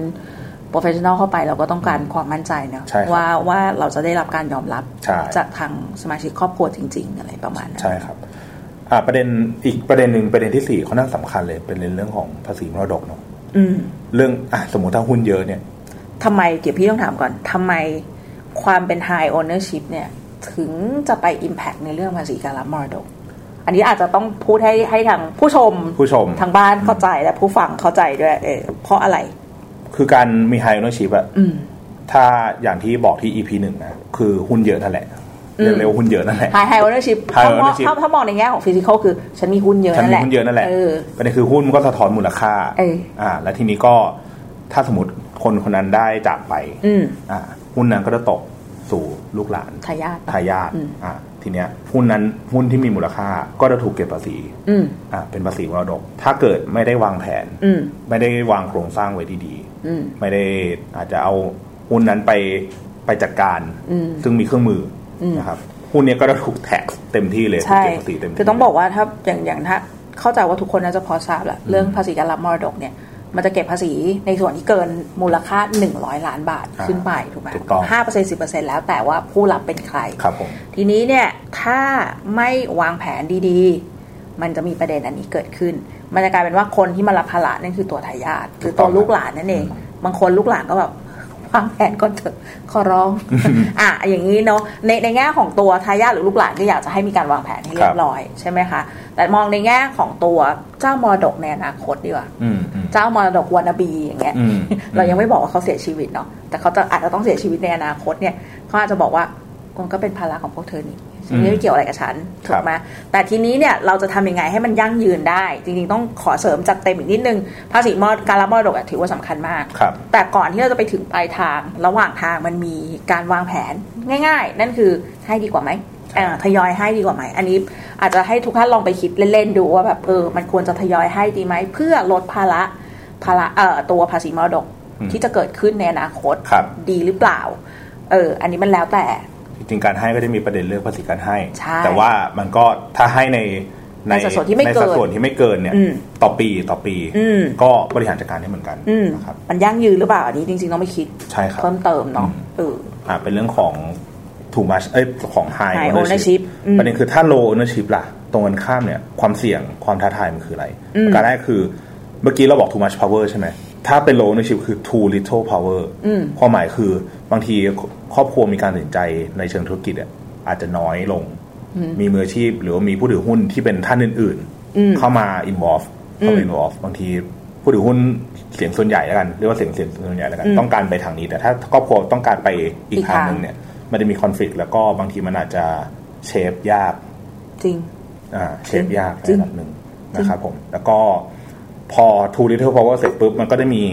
professional เข้าไปเราก็ต้องการความมั่นใจเนอะใช่ครับว่าว่าเราจะได้รับการยอมรับใช่จากทางสมาชิกครอบครัวจริง ๆ อะไรประมาณนั้นใช่ครับ อ่าประเด็นอีกประเด็นหนึ่งประเด็นที่สี่เขานั่งสำคัญเลยเป็นเรื่องของภาษีมรดกเนาะอืม เรื่องอะสมมติถ้าหุ้นเยอะเนี่ยทำไมเดี๋ยวพี่ต้องถามก่อนทำไมความเป็น high ownership เนี่ย ถึงจะไป impact ในเรื่องภาษีการรับมรดก อันนี้อาจจะต้องพูดให้ให้ทางผู้ชมผู้ชมทางบ้านเข้าใจและผู้ฟังเข้าใจด้วยเออเพราะอะไร คือการมี high ownership อะอืมถ้าอย่างที่บอกที่ EP หนึ่งนะ คือหุ้นเยอะนั่นแหละอืม เร็วๆหุ้นเยอะนั่นแหละ high high ownership High ถ้ามอง ownership ถ้าถ้ามองในแง่ของ physical คือ ฉันมีหุ้นเยอะฉันนั่นมีแหละหุ้นเยอะนั่นแหละเออประเด็นคือหุ้นมันก็สะท้อนมูลค่าเอออ่า และทีนี้ก็ถ้าสมมติคนคนนั้นได้จากไปอืมอ่าหุ้นนั้นก็จะตกสู่ลูกหลานทายาททายาทอืมอ่าทีเนี้ยหุ้นนั้นหุ้นที่มีมูลค่าก็จะถูกเก็บภาษีอืมอ่าเป็นภาษีมรดก ถ้าเกิดไม่ได้วางแผนอืมไม่ได้วางโครงสร้างไว้ดีอืมๆไม่ได้อาจจะเอาหุ้นนั้นไปไปจัดการอืมซึ่งมีเครื่องมืออม นะครับหุ้นเนี้ยก็จะถูกแท็กเต็มที่เลยถูกใช่เก็บภาษีเต็มที่คือต้องบอกว่าถ้าอย่างอย่างถ้าเข้าใจว่าทุกคนน่าจะพอทราบแหละเรื่องภาษีการรับมรดกเนี่ยมันจะเก็บภาษีในส่วนที่เกินมูลค่า 100 ล้านบาทอ่าขึ้นไปถูกไหมถูกต้องห้าเปอร์เซ็นต์สิบเปอร์เซ็นต์แล้วแต่ว่าผู้รับเป็นใครครับผมทีนี้เนี่ยถ้าไม่วางแผนดีๆ มันจะมีประเด็นอันนี้เกิดขึ้น มันจะกลายเป็นว่าคนที่มารับภาระนั่นคือตัวทายาทหรือตัวลูกหลานนั่นเอง บางคนลูกหลานก็แบบ วางแผนก่อนเถอะขอร้อง อะอย่างนี้เนาะในในแง่ของตัวทายาทหรือลูกหลานก็อยากจะให้มีการวางแผนให้เรียบร้อยใช่ไหมคะแต่มองในแง่ของตัวเจ้ามรดกในอนาคตดีกว่าอืมอืมเจ้ามรดกวานาบีอย่างเงี้ยอืมเรายังไม่บอกว่าเขาเสียชีวิตเนาะแต่เขาจะอาจจะต้องเสียชีวิตในอนาคตเนี่ยเขาอาจจะบอกว่าคงก็เป็นภาระของพวกเธอนี่ฉัน ไม่ได้เกี่ยวอะไรกับฉันถูกไหมแต่ทีนี้เนี่ยเราจะทำยังไงให้มันยั่งยืนได้ จริงๆต้องขอเสริมจากเต็มอีกนิดนึง ภาษีมอดการรับมรดกอะถือว่าสำคัญมากครับแต่ก่อนที่เราจะไปถึงปลายทางระหว่างทางมันมีการวางแผนง่าย ๆ นั่นคือให้ดีกว่าไหมอ่าทยอยให้ดีกว่าไหม อันนี้อาจจะให้ทุกท่านลองไปคิดเล่นๆดูว่าแบบเออมันควรจะทยอยให้ดีไหมเพื่อลดภาระภาระเอ่อตัวภาษีมรดกอืมที่จะเกิดขึ้นในอนาคตครับดีหรือเปล่า เออ อันนี้มันแล้วแต่ จริงๆการให้ก็จะมีประเด็นเรื่องภาษีการให้ใช่แต่ว่ามันก็ถ้าให้ในในสัดส่วนที่ไม่ในเกินสัดส่วนที่ไม่เกินเนี่ยอืมต่อปีต่อปีอืมก็บริหารจัดการได้เหมือนกันอืมนะครับมันยั่งยืนหรือเปล่าอันนี้จริงๆต้องไปคิดใช่ครับเพิ่มเติมเนาะอืมเอออ่าเป็นเรื่องของ too much เอ้ยของ high High ownership ownership อืมประเด็นคือถ้า low ownership ล่ะ ตรงกันข้ามเนี่ยความเสี่ยงความท้าทายมันคืออะไรอืมการแรกคือเมื่อกี้เราบอก too much power ใช่ไหม ถ้าเป็น low ownership คือ too little power อืมความหมายคือบางทีครอบครัวมีการตัดสินใจในเชิงธุรกิจอะอาจจะน้อยลง มีมืออาชีพหรือว่ามีผู้ถือหุ้นที่เป็นท่านอื่นอืมๆเข้ามา involve เข้ามา involve บางทีผู้ถือหุ้นเสียงส่วนใหญ่แล้วกันเรียกว่าเสียงเสียงส่วนใหญ่แล้วกันอืมต้องการไปทางนี้แต่ถ้าครอบครัวต้องการไปอีกอีกทางทางหนึ่งเนี่ย มันจะมีคอนฟ lict แล้วก็บางทีมันอาจจะเชฟยาก จริง อ่า เชฟยากในจริงระดับหนึ่งนะครับผม แล้วก็ พอ too little power เสร็จปุ๊บ มันก็จะมี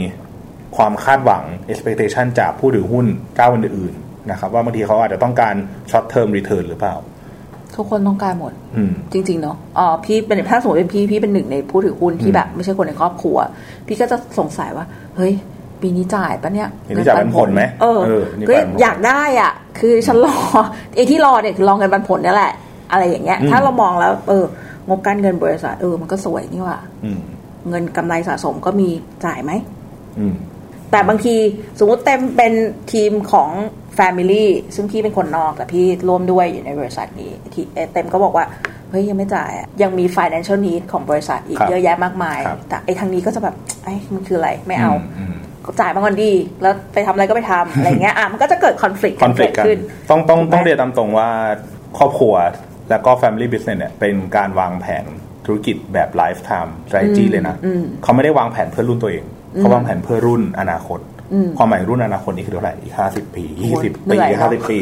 ความคาดหวัง expectation จากผู้ถือหุ้นเจ้าอื่นๆนะครับ ว่าบางทีเขาอาจจะต้องการ short term return หรือเปล่า ทุกคนต้องการหมดอืมจริง ๆ เนาะอ๋อพี่เป็นถ้าสมมติเป็นพี่พี่เป็นหนึ่งในผู้ถือหุ้นที่อืมแบบไม่ใช่คนในครอบครัว พี่ก็จะสงสัยว่า เฮ้ย ปีนี้จ่ายปะเนี่ยปีนี้จ่ายปันผลไหมเออเออนี่ก็ปันผลอยากได้อะ คือฉันรอไอ้ที่รอเนี่ยคือรอเงินปันผลเนี่ยแหละ อะไรอย่างเงี้ยอืมถ้าเรามองแล้ว เอองบการเงินบริษัทเออมันก็สวยนี่หว่าอืม เงินกำไรสะสมก็มีจ่ายไหมอืมแต่บางทีสมมติเต็มเป็นทีมของ Family ซึ่งพี่เป็นคนนอกแต่พี่ร่วมด้วยอยู่ในบริษัทนี้ที่เอ่อเต็มก็บอกว่า เฮ้ย ยังไม่จ่ายอะยังมี financial need ของบริษัทอีกครับเยอะแยะมากมายครับแต่ไอ้ทางนี้ก็จะแบบไอ้มันคืออะไรไม่เอาอืมก็จ่ายมาก่อนดี แล้วไปทำอะไรก็ไปทำอะไรเงี้ยอะมันก็จะเกิด conflict คอนฟ lict กันขึ้นต้องต้องถูกไหมต้องเรียนตามตรงว่าครอบครัวแล้วก็ family business เนี่ยเป็นการวางแผน ธุรกิจแบบ lifetime strategy เลยนะเขาไม่ได้วางแผนเพื่อรุ่นตัวเองเขาวางแผนเพื่อรุ่นอนาคตความหมายรุ่นอนาคตนี่คือเท่าไหร่อีกห้าสิบปียี่สิบเหนื่ปีอยเนอะห้าสิบปี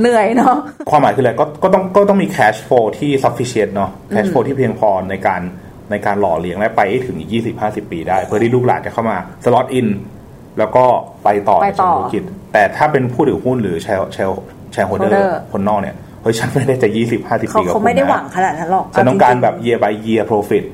เหนื่อยเนาะความหมายคืออะไรก็ก็ต้องก็ต้องมี cash flow ที่ sufficient เนาะ cash flow ที่เพียงพอในการในการหล่อเลี้ยงและไปให้ถึงอีกยี่สิบห้าสิบปีได้ เพื่อที่ลูกหลานจะเข้ามา slot in แล้วก็ไปต่อไปในต่เชิองธุรกิจ แต่ถ้าเป็นผู้ถือหุ้นหรือแชร์แชร์แชร์โฮเดอ holder ร์คนนอกเนี่ย เฮ้ยฉันไม่ได้จะยี่สิบห้าสิบเขาปีกับเขาคุณไม่ได้นะหวังขนาดนั้นหรอกฉันต้องการเจงๆแบบ year by year profit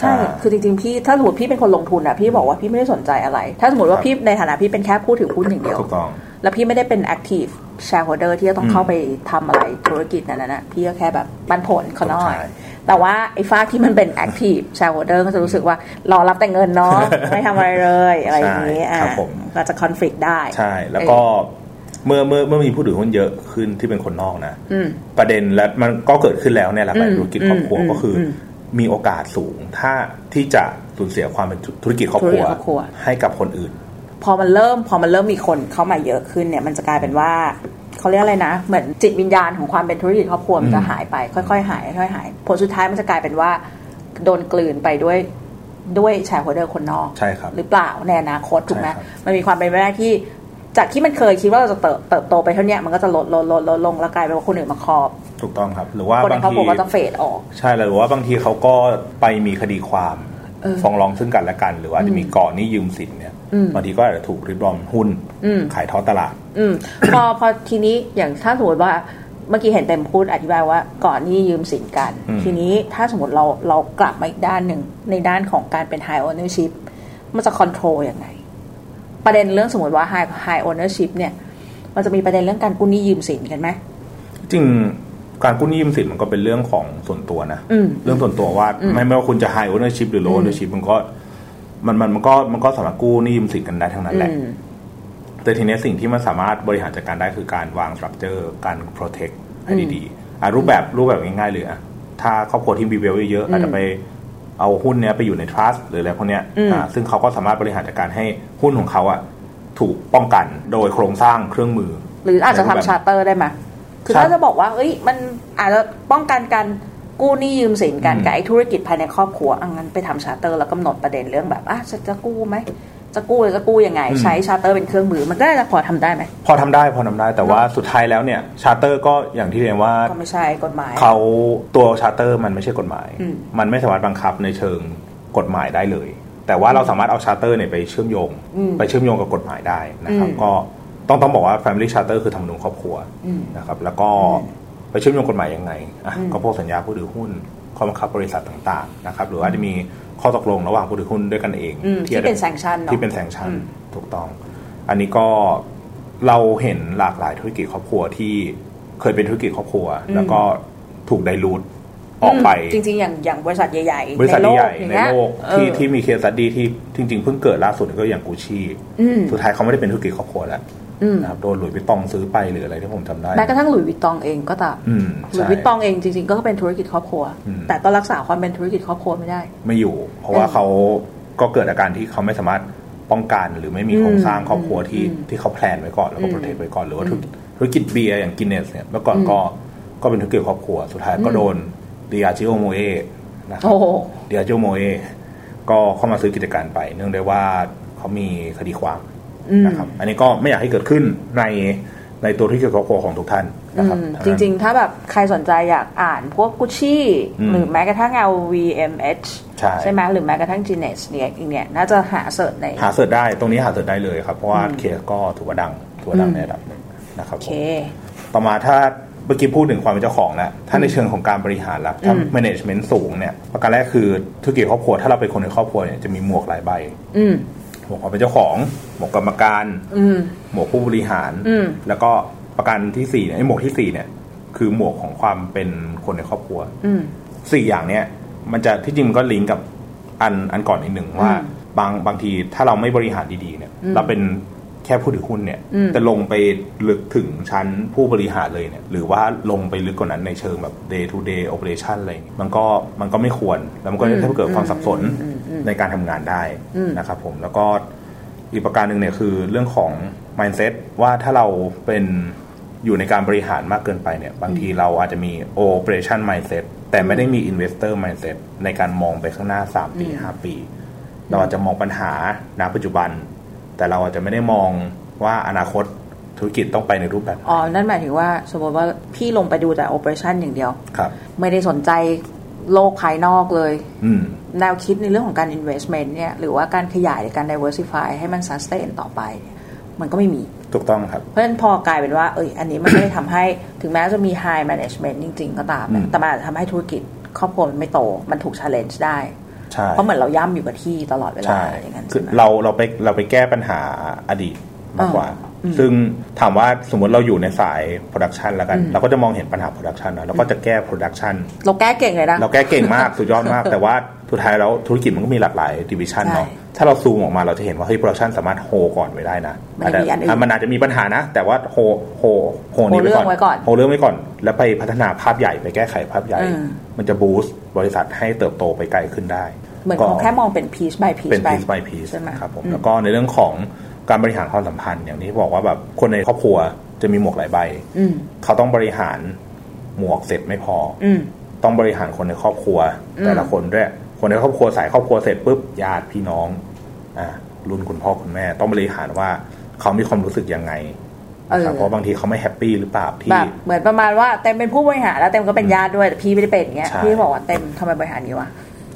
ใช่อ่าคือจริงๆ พี่ถ้าสมมติพี่เป็นคนลงทุนอะพี่บอกว่าพี่ไม่ได้สนใจอะไร ถ้าสมมติว่าครับพี่ในฐานะพี่เป็นแค่ผู้ถือหุ้นอย่างเดียวถูกต้องแล้วพี่ไม่ได้เป็น active shareholder ที่จะต้องอืมเข้าไปทำอะไรธุรกิจนั้นนะพี่ก็แค่แบบปันผลเขาหน่อยใช่แต่ว่าไอ้ฝากที่มันเป็น active shareholder ก็จะรู้สึกว่ารอรับแต่เงินเนาะไม่ทำอะไรเลยอะไรอย่างนี้ใช่อะครับผมก็จะ conflict ได้ ใช่ แล้วก็ เมื่อเมื่อเมื่อมีผู้ถือหุ้นเยอะขึ้นที่เป็นคนนอกนะอืมประเด็นและมันก็เกิดขึ้นแล้วเนี่ยหลากหลายอืมธุรกิจครอบครัวอืมก็คืออมมีโอกาสสูงถ้าที่จะสูญเสียความเป็นธุรกิจครอบครัวธุรกิจครอบครัว ให้กับคนอื่น พอมันเริ่มพอมันเริ่มมีคนเข้ามาเยอะขึ้นเนี่ย มันจะกลายเป็นว่าเขาเรียกอะไรนะ เหมือนจิตวิญญาณของความเป็นธุรกิจครอบครัวมันจะอืมหายไป ค่อยๆหายค่อยๆหายผลสุดท้ายมันจะกลายเป็นว่า โดนกลืนไปด้วยด้วยแชร์โฮเดอร์คนนอกใช่ครับหรือเปล่าในอนาคตถูกไหมใช่ครับมันมีความเป็นไปได้ที่ จากที่มันเคยคิดว่าเราจะเติบเติบโตไปเท่าเนี้ยมันก็จะลดลดลดลดลงแล้วกลายเป็นว่าคนอื่นมาครอบ ถูกต้องครับ หรือว่าคนในบางครอบทีครัวก็จะเฟดออก ใช่หรือว่าบางทีเขาก็ไปมีคดีความเออฟ้องร้องซึ่งกันและกัน หรือว่าอาจจะมีก่อนนี้ยืมสินเนี่ยอืมบางทีก็อาจจะถูกริบรอนหุ้นอืมขายทอดตลาด อืมพอพอทีนี้อย่างถ้าสมมติว่าเมื่อกี้เห็นเต็มพูดอธิบายว่าก่อนนี่ยืมสินกันอืมทีนี้ถ้าสมมติเราเรากลับมาอีกด้านหนึ่งในด้านของการเป็น high ownership มันจะ control ยังไง ประเด็นเรื่องสมมติว่า high high ownership เนี่ยมันจะมีประเด็นเรื่องการกู้หนี้ยืมสินกันไหมจริงการกู้หนี้ยืมสินมันก็เป็นเรื่องของส่วนตัวนะอืมเรื่องส่วนตัวว่าไม่ไม่ว่าคุณจะ high ownership หรือ low ownership มันก็มันมันมันก็มันก็สามารถกู้หนี้ยืมสินกันได้ทั้งนั้นแหละอืมแต่ทีนี้สิ่งที่มันสามารถบริหารจัดการได้คือการวางสตรัคเจอร์การ protect ให้ดีๆอะรูปแบบรูปแบบง่ายๆเลยอะถ้าครอบครัวที่มีเวลเยอะๆอาจจะไป เอาหุ้นเนี้ยไปอยู่ใน trust หรืออะไรพวกเนี้ยอืมอ่าซึ่งเขาก็สามารถบริหารจัดการให้หุ้นของเขาอะถูกป้องกันโดยโครงสร้างเครื่องมือ หรืออาจจะทำ charter ได้ไหมคือครับถ้าจะบอกว่าเอ้ยมันอาจจะป้องกันการกู้หนี้ยืมสินกันอืมกับไอ้ธุรกิจภายในครอบครัวอังั้นไปทำ charter แล้วกำหนดประเด็นเรื่องแบบอะจะจะกู้ไหม จะกู้เลยจะกู้ยังไง ใช้ charter เป็นเครื่องมือ มันก็น่าจะพอทำได้ไหมพอทำได้พอทำได้แต่ว่าสุดท้ายแล้วเนี่ย charter ก็อย่างที่เรียนว่าก็ไม่ใช่กฎหมายเขาตัวชาร์เตอร์มันไม่ใช่กฎหมายอืมมันไม่สามารถบังคับในเชิงกฎหมายได้เลย แต่ว่าเราสามารถเอาชาร์เตอร์เนี่ยไปเชื่อมโยง ไปเชื่อมโยงกับกฎหมายได้นะครับ ก็ต้องต้องบอกว่า Family Charter คือธรรมนูญครอบครัวนะครับ แล้วก็ไปเชื่อมโยงกฎหมายยังไงอะก็พวกสัญญาผู้ถือหุ้น ข้อบังคับบริษัทต่างๆนะครับหรือว่าจะมีข้อตกลงระหว่างผู้ถือหุ้นด้วยกันเองอืมที่เป็น sanction เนอะที่เป็นแซงชันถูกต้อง อันนี้ก็เราเห็นหลากหลายธุรกิจครอบครัวที่เคยเป็นธุรกิจครอบครัว แล้วก็ถูก dilute ออกไป จริง ๆ อย่างอย่างบริษัทใหญ่ๆบริษัทในโลกใหญ่อย่างในเงี้ยโลกเออที่ที่มี case study ที่จริง ๆ เพิ่งเกิดล่าสุดก็อย่างกูชี่อืมสุดท้ายเขาไม่ได้เป็นธุรกิจครอบครัวแล้วอืม นะครับโดน Louis Vuitton ซื้อไปหรืออะไรที่ผมจำได้แม้กระทั่ง Louis Vuitton เองก็ตามอืมหลุยใช่ส์วิตตองเองจริง ๆ ก็เป็นธุรกิจครอบครัวอืมแต่ก็รักษาความเป็นธุรกิจครอบครัวไม่ได้ ไม่อยู่ เพราะว่าเขาก็เกิดอาการที่เขาไม่สามารถป้องกันหรือไม่มีโครงสร้างครอบครัวที่ที่เขา plan ไว้ก่อนแล้วก็ protect ไว้ก่อนหรือว่าธุรธุรกิจเบียร์อย่าง Guinness เนี่ยเมื่อก่อนก็ก็เป็นธุรกิจครอบครัวสุดท้ายก็โดน Diageo Moët นะครับโอ้โห Diageo Moët ก็เข้ามาซื้อกิจการไป เนื่องด้วยว่าเขามีคดีความ นะครับ อันนี้ก็ไม่อยากให้เกิดขึ้นในในตัวธุรกิจครอบครัวของทุกท่านนะครับอืมจริง ๆ ถ้าแบบใครสนใจอยากอ่านพวกกุชชี่อืมหรือแม้กระทั่ง LVMH ใช่ไหมหรือแม้กระทั่ง g n e s เนี่ยอีกเนี่ยน่าจะหาเสิร์ชในหาเสิร์ชได้ตรงนี้หาเสิร์ชได้เลยครับ เพราะว่าเคสก็ถือว่าดังถือว่าดังในระดับหนึ่งนะครับโอผเคมต่อมาถ้าเมื่อกี้พูดถึงความเป็นเจ้าของแล้วถ้าในเชิงของการบริหารแล้วถ้า management สูงเนี่ยประการแรกคือธุรกิจครอบครัวถ้าเราเป็นคนในครอบครัวเนี่ยจะมีหมวกหลายใบอืม หมวกความเป็นเจ้าของ หมวกกรรมการ อืม หมวกผู้บริหาร อืม แล้วก็ประการที่สี่เนี่ยไอ้หมวกที่สี่เนี่ย คือหมวกของความเป็นคนในครอบครัว อืม สี่อย่างเนี้ยมันจะที่จริงมันก็ลิงก์กับอันอันก่อนอีกหนึ่งว่า บางบางทีถ้าเราไม่บริหารดีๆเนี่ย เราเป็น แค่ผู้ถือหุ้นเนี่ยจะลงไปลึกถึงชั้นผู้บริหารเลยเนี่ยหรือว่าลงไปลึกกว่านั้นในเชิงแบบ day to day operation อะไรอย่างเงี้ยมันก็มันก็ไม่ควร แล้วมันก็จะทำให้เกิดความสับสนในการทำงานได้นะครับผมแล้วก็อีกประการหนึ่งเนี่ยคือเรื่องของ mindset ว่าถ้าเราเป็นอยู่ในการบริหารมากเกินไปเนี่ย บางทีเราอาจจะมี operation mindset แต่ไม่ได้มี investor mindset ในการมองไปข้างหน้า 3 ปี 5 ปี เราอาจจะมองปัญหาณปัจจุบัน แต่เราอาจจะไม่ได้มองว่าอนาคตธุรกิจต้องไปในรูปแบบไหนอ๋อ นั่นหมายถึงว่าสมมติว่าพี่ลงไปดูแต่ operation อย่างเดียวครับ ไม่ได้สนใจโลกภายนอกเลยอืมแนวคิดในเรื่องของการ investment เนี่ยหรือว่าการขยายหรือการ diversify ให้มัน sustain ต่อไปเนี่ยมันก็ไม่มี ถูกต้องครับ เพราะฉะนั้นพอกลายเป็นว่า เอยอันนี้มันไม่ได้ทำให้ถึงแม้จะมี high management จริง ๆ ก็ตามนะอืมแต่มันอาจจะทำให้ธุรกิจครอบครัวมันไม่โต มันถูก challenge ได้ใช่ เพราะเหมือนเราย่ำอยู่กับที่ตลอดเวลาใช่อย่างนั้นคือใช่ไหมเราเราไปเราไปแก้ปัญหาอดีตมากกว่า ซึ่งถามว่าสมมติเราอยู่ในสาย production แล้วกัน เราก็จะมองเห็นปัญหา production นะเราก็จะแก้ productionเราแก้เก่งเลยนะ เราแก้เก่งมาก สุดยอดมาก แต่ว่าสุดท้ายแล้วธุรกิจมันก็มีหลากหลาย division ใช่เนาะถ้าเราซูมออกมาเราจะเห็นว่าเฮ้ย production สามารถ hold ก่อนไว้ได้นะมันยังมีอันอื่นนะมันอาจจะมีปัญหานะ แต่ว่าโฮโฮโฮนี้โฮเรื่องไว้ก่อนโฮเรื่องไว้ก่อน แล้วไปพัฒนาภาพใหญ่ไปแก้ไขภาพใหญ่อืมมันจะ boost บริษัทให้เติบโตไปไกลขึ้นได้เหมือนก็เขาแค่มองเป็น piece by piece เป็นไป piece by piece ใช่ไหมครับผมอืมแล้วก็ในเรื่องของ การบริหารความสัมพันธ์อย่างที่บอกว่าแบบคนในครอบครัวจะมีหมวกหลายใบอืมเขาต้องบริหารหมวกเสร็จไม่พอออืมต้องบริหารคนในครอบครัว แต่ละคนด้วย คนในครอบครัวสายครอบครัวเสร็จปุ๊บญาติพี่น้อง อ่ารุ่นคุณพ่อคุณแม่ ต้องบริหารว่าเขามีความรู้สึกยังไงนะครับเออเพราะบางทีเขาไม่ happy หรือเปล่าที่แบบเหมือนประมาณว่าเต็มเป็นผู้บริหารแล้วเต็มก็เป็นญาติด้วยแต่พี่ไม่ได้เป็นอย่างเงี้ยใช่พี่บอกว่าเต็มทำไมบริหารนี้วะ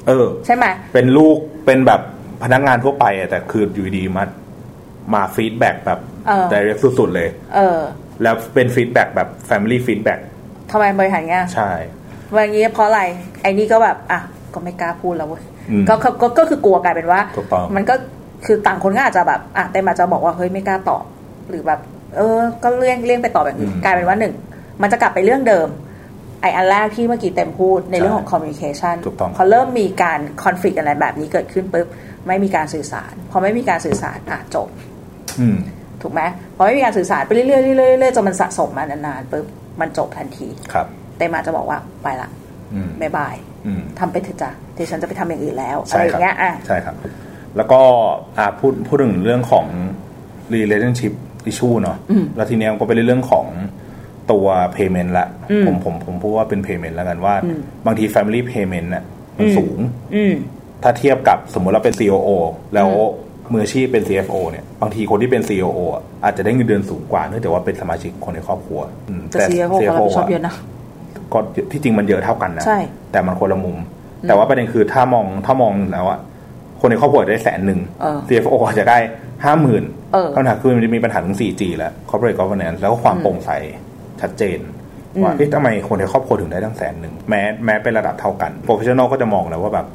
เออ ใช่ไหมเป็นลูกเป็นแบบพนักงานทั่วไปอะแต่คืออยู่ดีๆมา มา feedback แบบเออ direct สุด ๆ เลย เออ แล้วเป็น feedback แบบ Family Feedback ทำไมบริหารเงี้ยใช่ว่าอย่างงี้เพราะอะไร ไอ้นี่ก็แบบ อะ ก็ไม่กล้าพูดแล้วเว้ยอืมก็ก็ก็ก็คือกลัวกลายเป็นว่าถูกต้องมันก็คือต่างคนก็อาจจะแบบ อะเต็มอาจจะบอกว่าเฮ้ยไม่กล้าตอบ หรือแบบ เออ ก็เลี่ยงเลี่ยงไปตอบแบบอื่นอืมกลายเป็นว่าหนึ่ง มันจะกลับไปเรื่องเดิม ไอ้อันแรกที่เมื่อกี้เต็มพูดในเรื่องของ communication ถูกต้องพอเริ่มมีการ conflict อะไรแบบนี้เกิดขึ้นปุ๊บไม่มีการสื่อสาร พอไม่มีการสื่อสารอะจบอืม ถูกไหมพอไม่มีการสื่อสารไปเรื่อยๆเรื่อยๆเรื่อยๆจนมันสะสมมานานๆปุ๊บมันจบทันทีครับเต็มอาจจะบอกว่าไปละอืมบายบายอืมทำไปเถอะจ้ะเดี๋ยวฉันจะไปทำอย่างอื่นแล้วอะใช่ไรอครับย่างเงี้ยอะใช่ครับ แล้วก็อ่าพูดพูดถึงเรื่องของ relationship issue เนาะแล้วทีเนี้ยก็เป็นเรื่องของตัว payment ละผมผมผมพูดว่าเป็น payment แล้วกันว่า บางที family payment น่ะมันสูงอืมถ้าเทียบกับสมมุติเราเป็น COO แล้ว มืออาชีพเป็น CFO เนี่ยบางทีคนที่เป็น COO อะอาจจะได้เงินเดือนสูงกว่าเนื่องจากว่าเป็นสมาชิกคนในครอบครัวอืมแต่ CFO ก็รับผิดชอบเยอะนะก็ที่จริงมันเยอะเท่ากันนะใช่แต่มันคนละมุม แต่ว่าประเด็นคือถ้ามองถ้ามองแล้วอะคนในครอบครัวได้แสนหนึ่งเออ CFO อาจจะได้ห้าหมื่นเออคำถามคือมันจะมีปัญหาถึง 4G แล้ว corporate governance แล้วก็ความโปร่งใสชัดเจนว่าเอ๊ะทำไมคนในครอบครัวถึงได้ตั้งแสนหนึ่งแม้แม้เป็นระดับเท่ากัน professional ก็จะมองแล้วว่าแบบ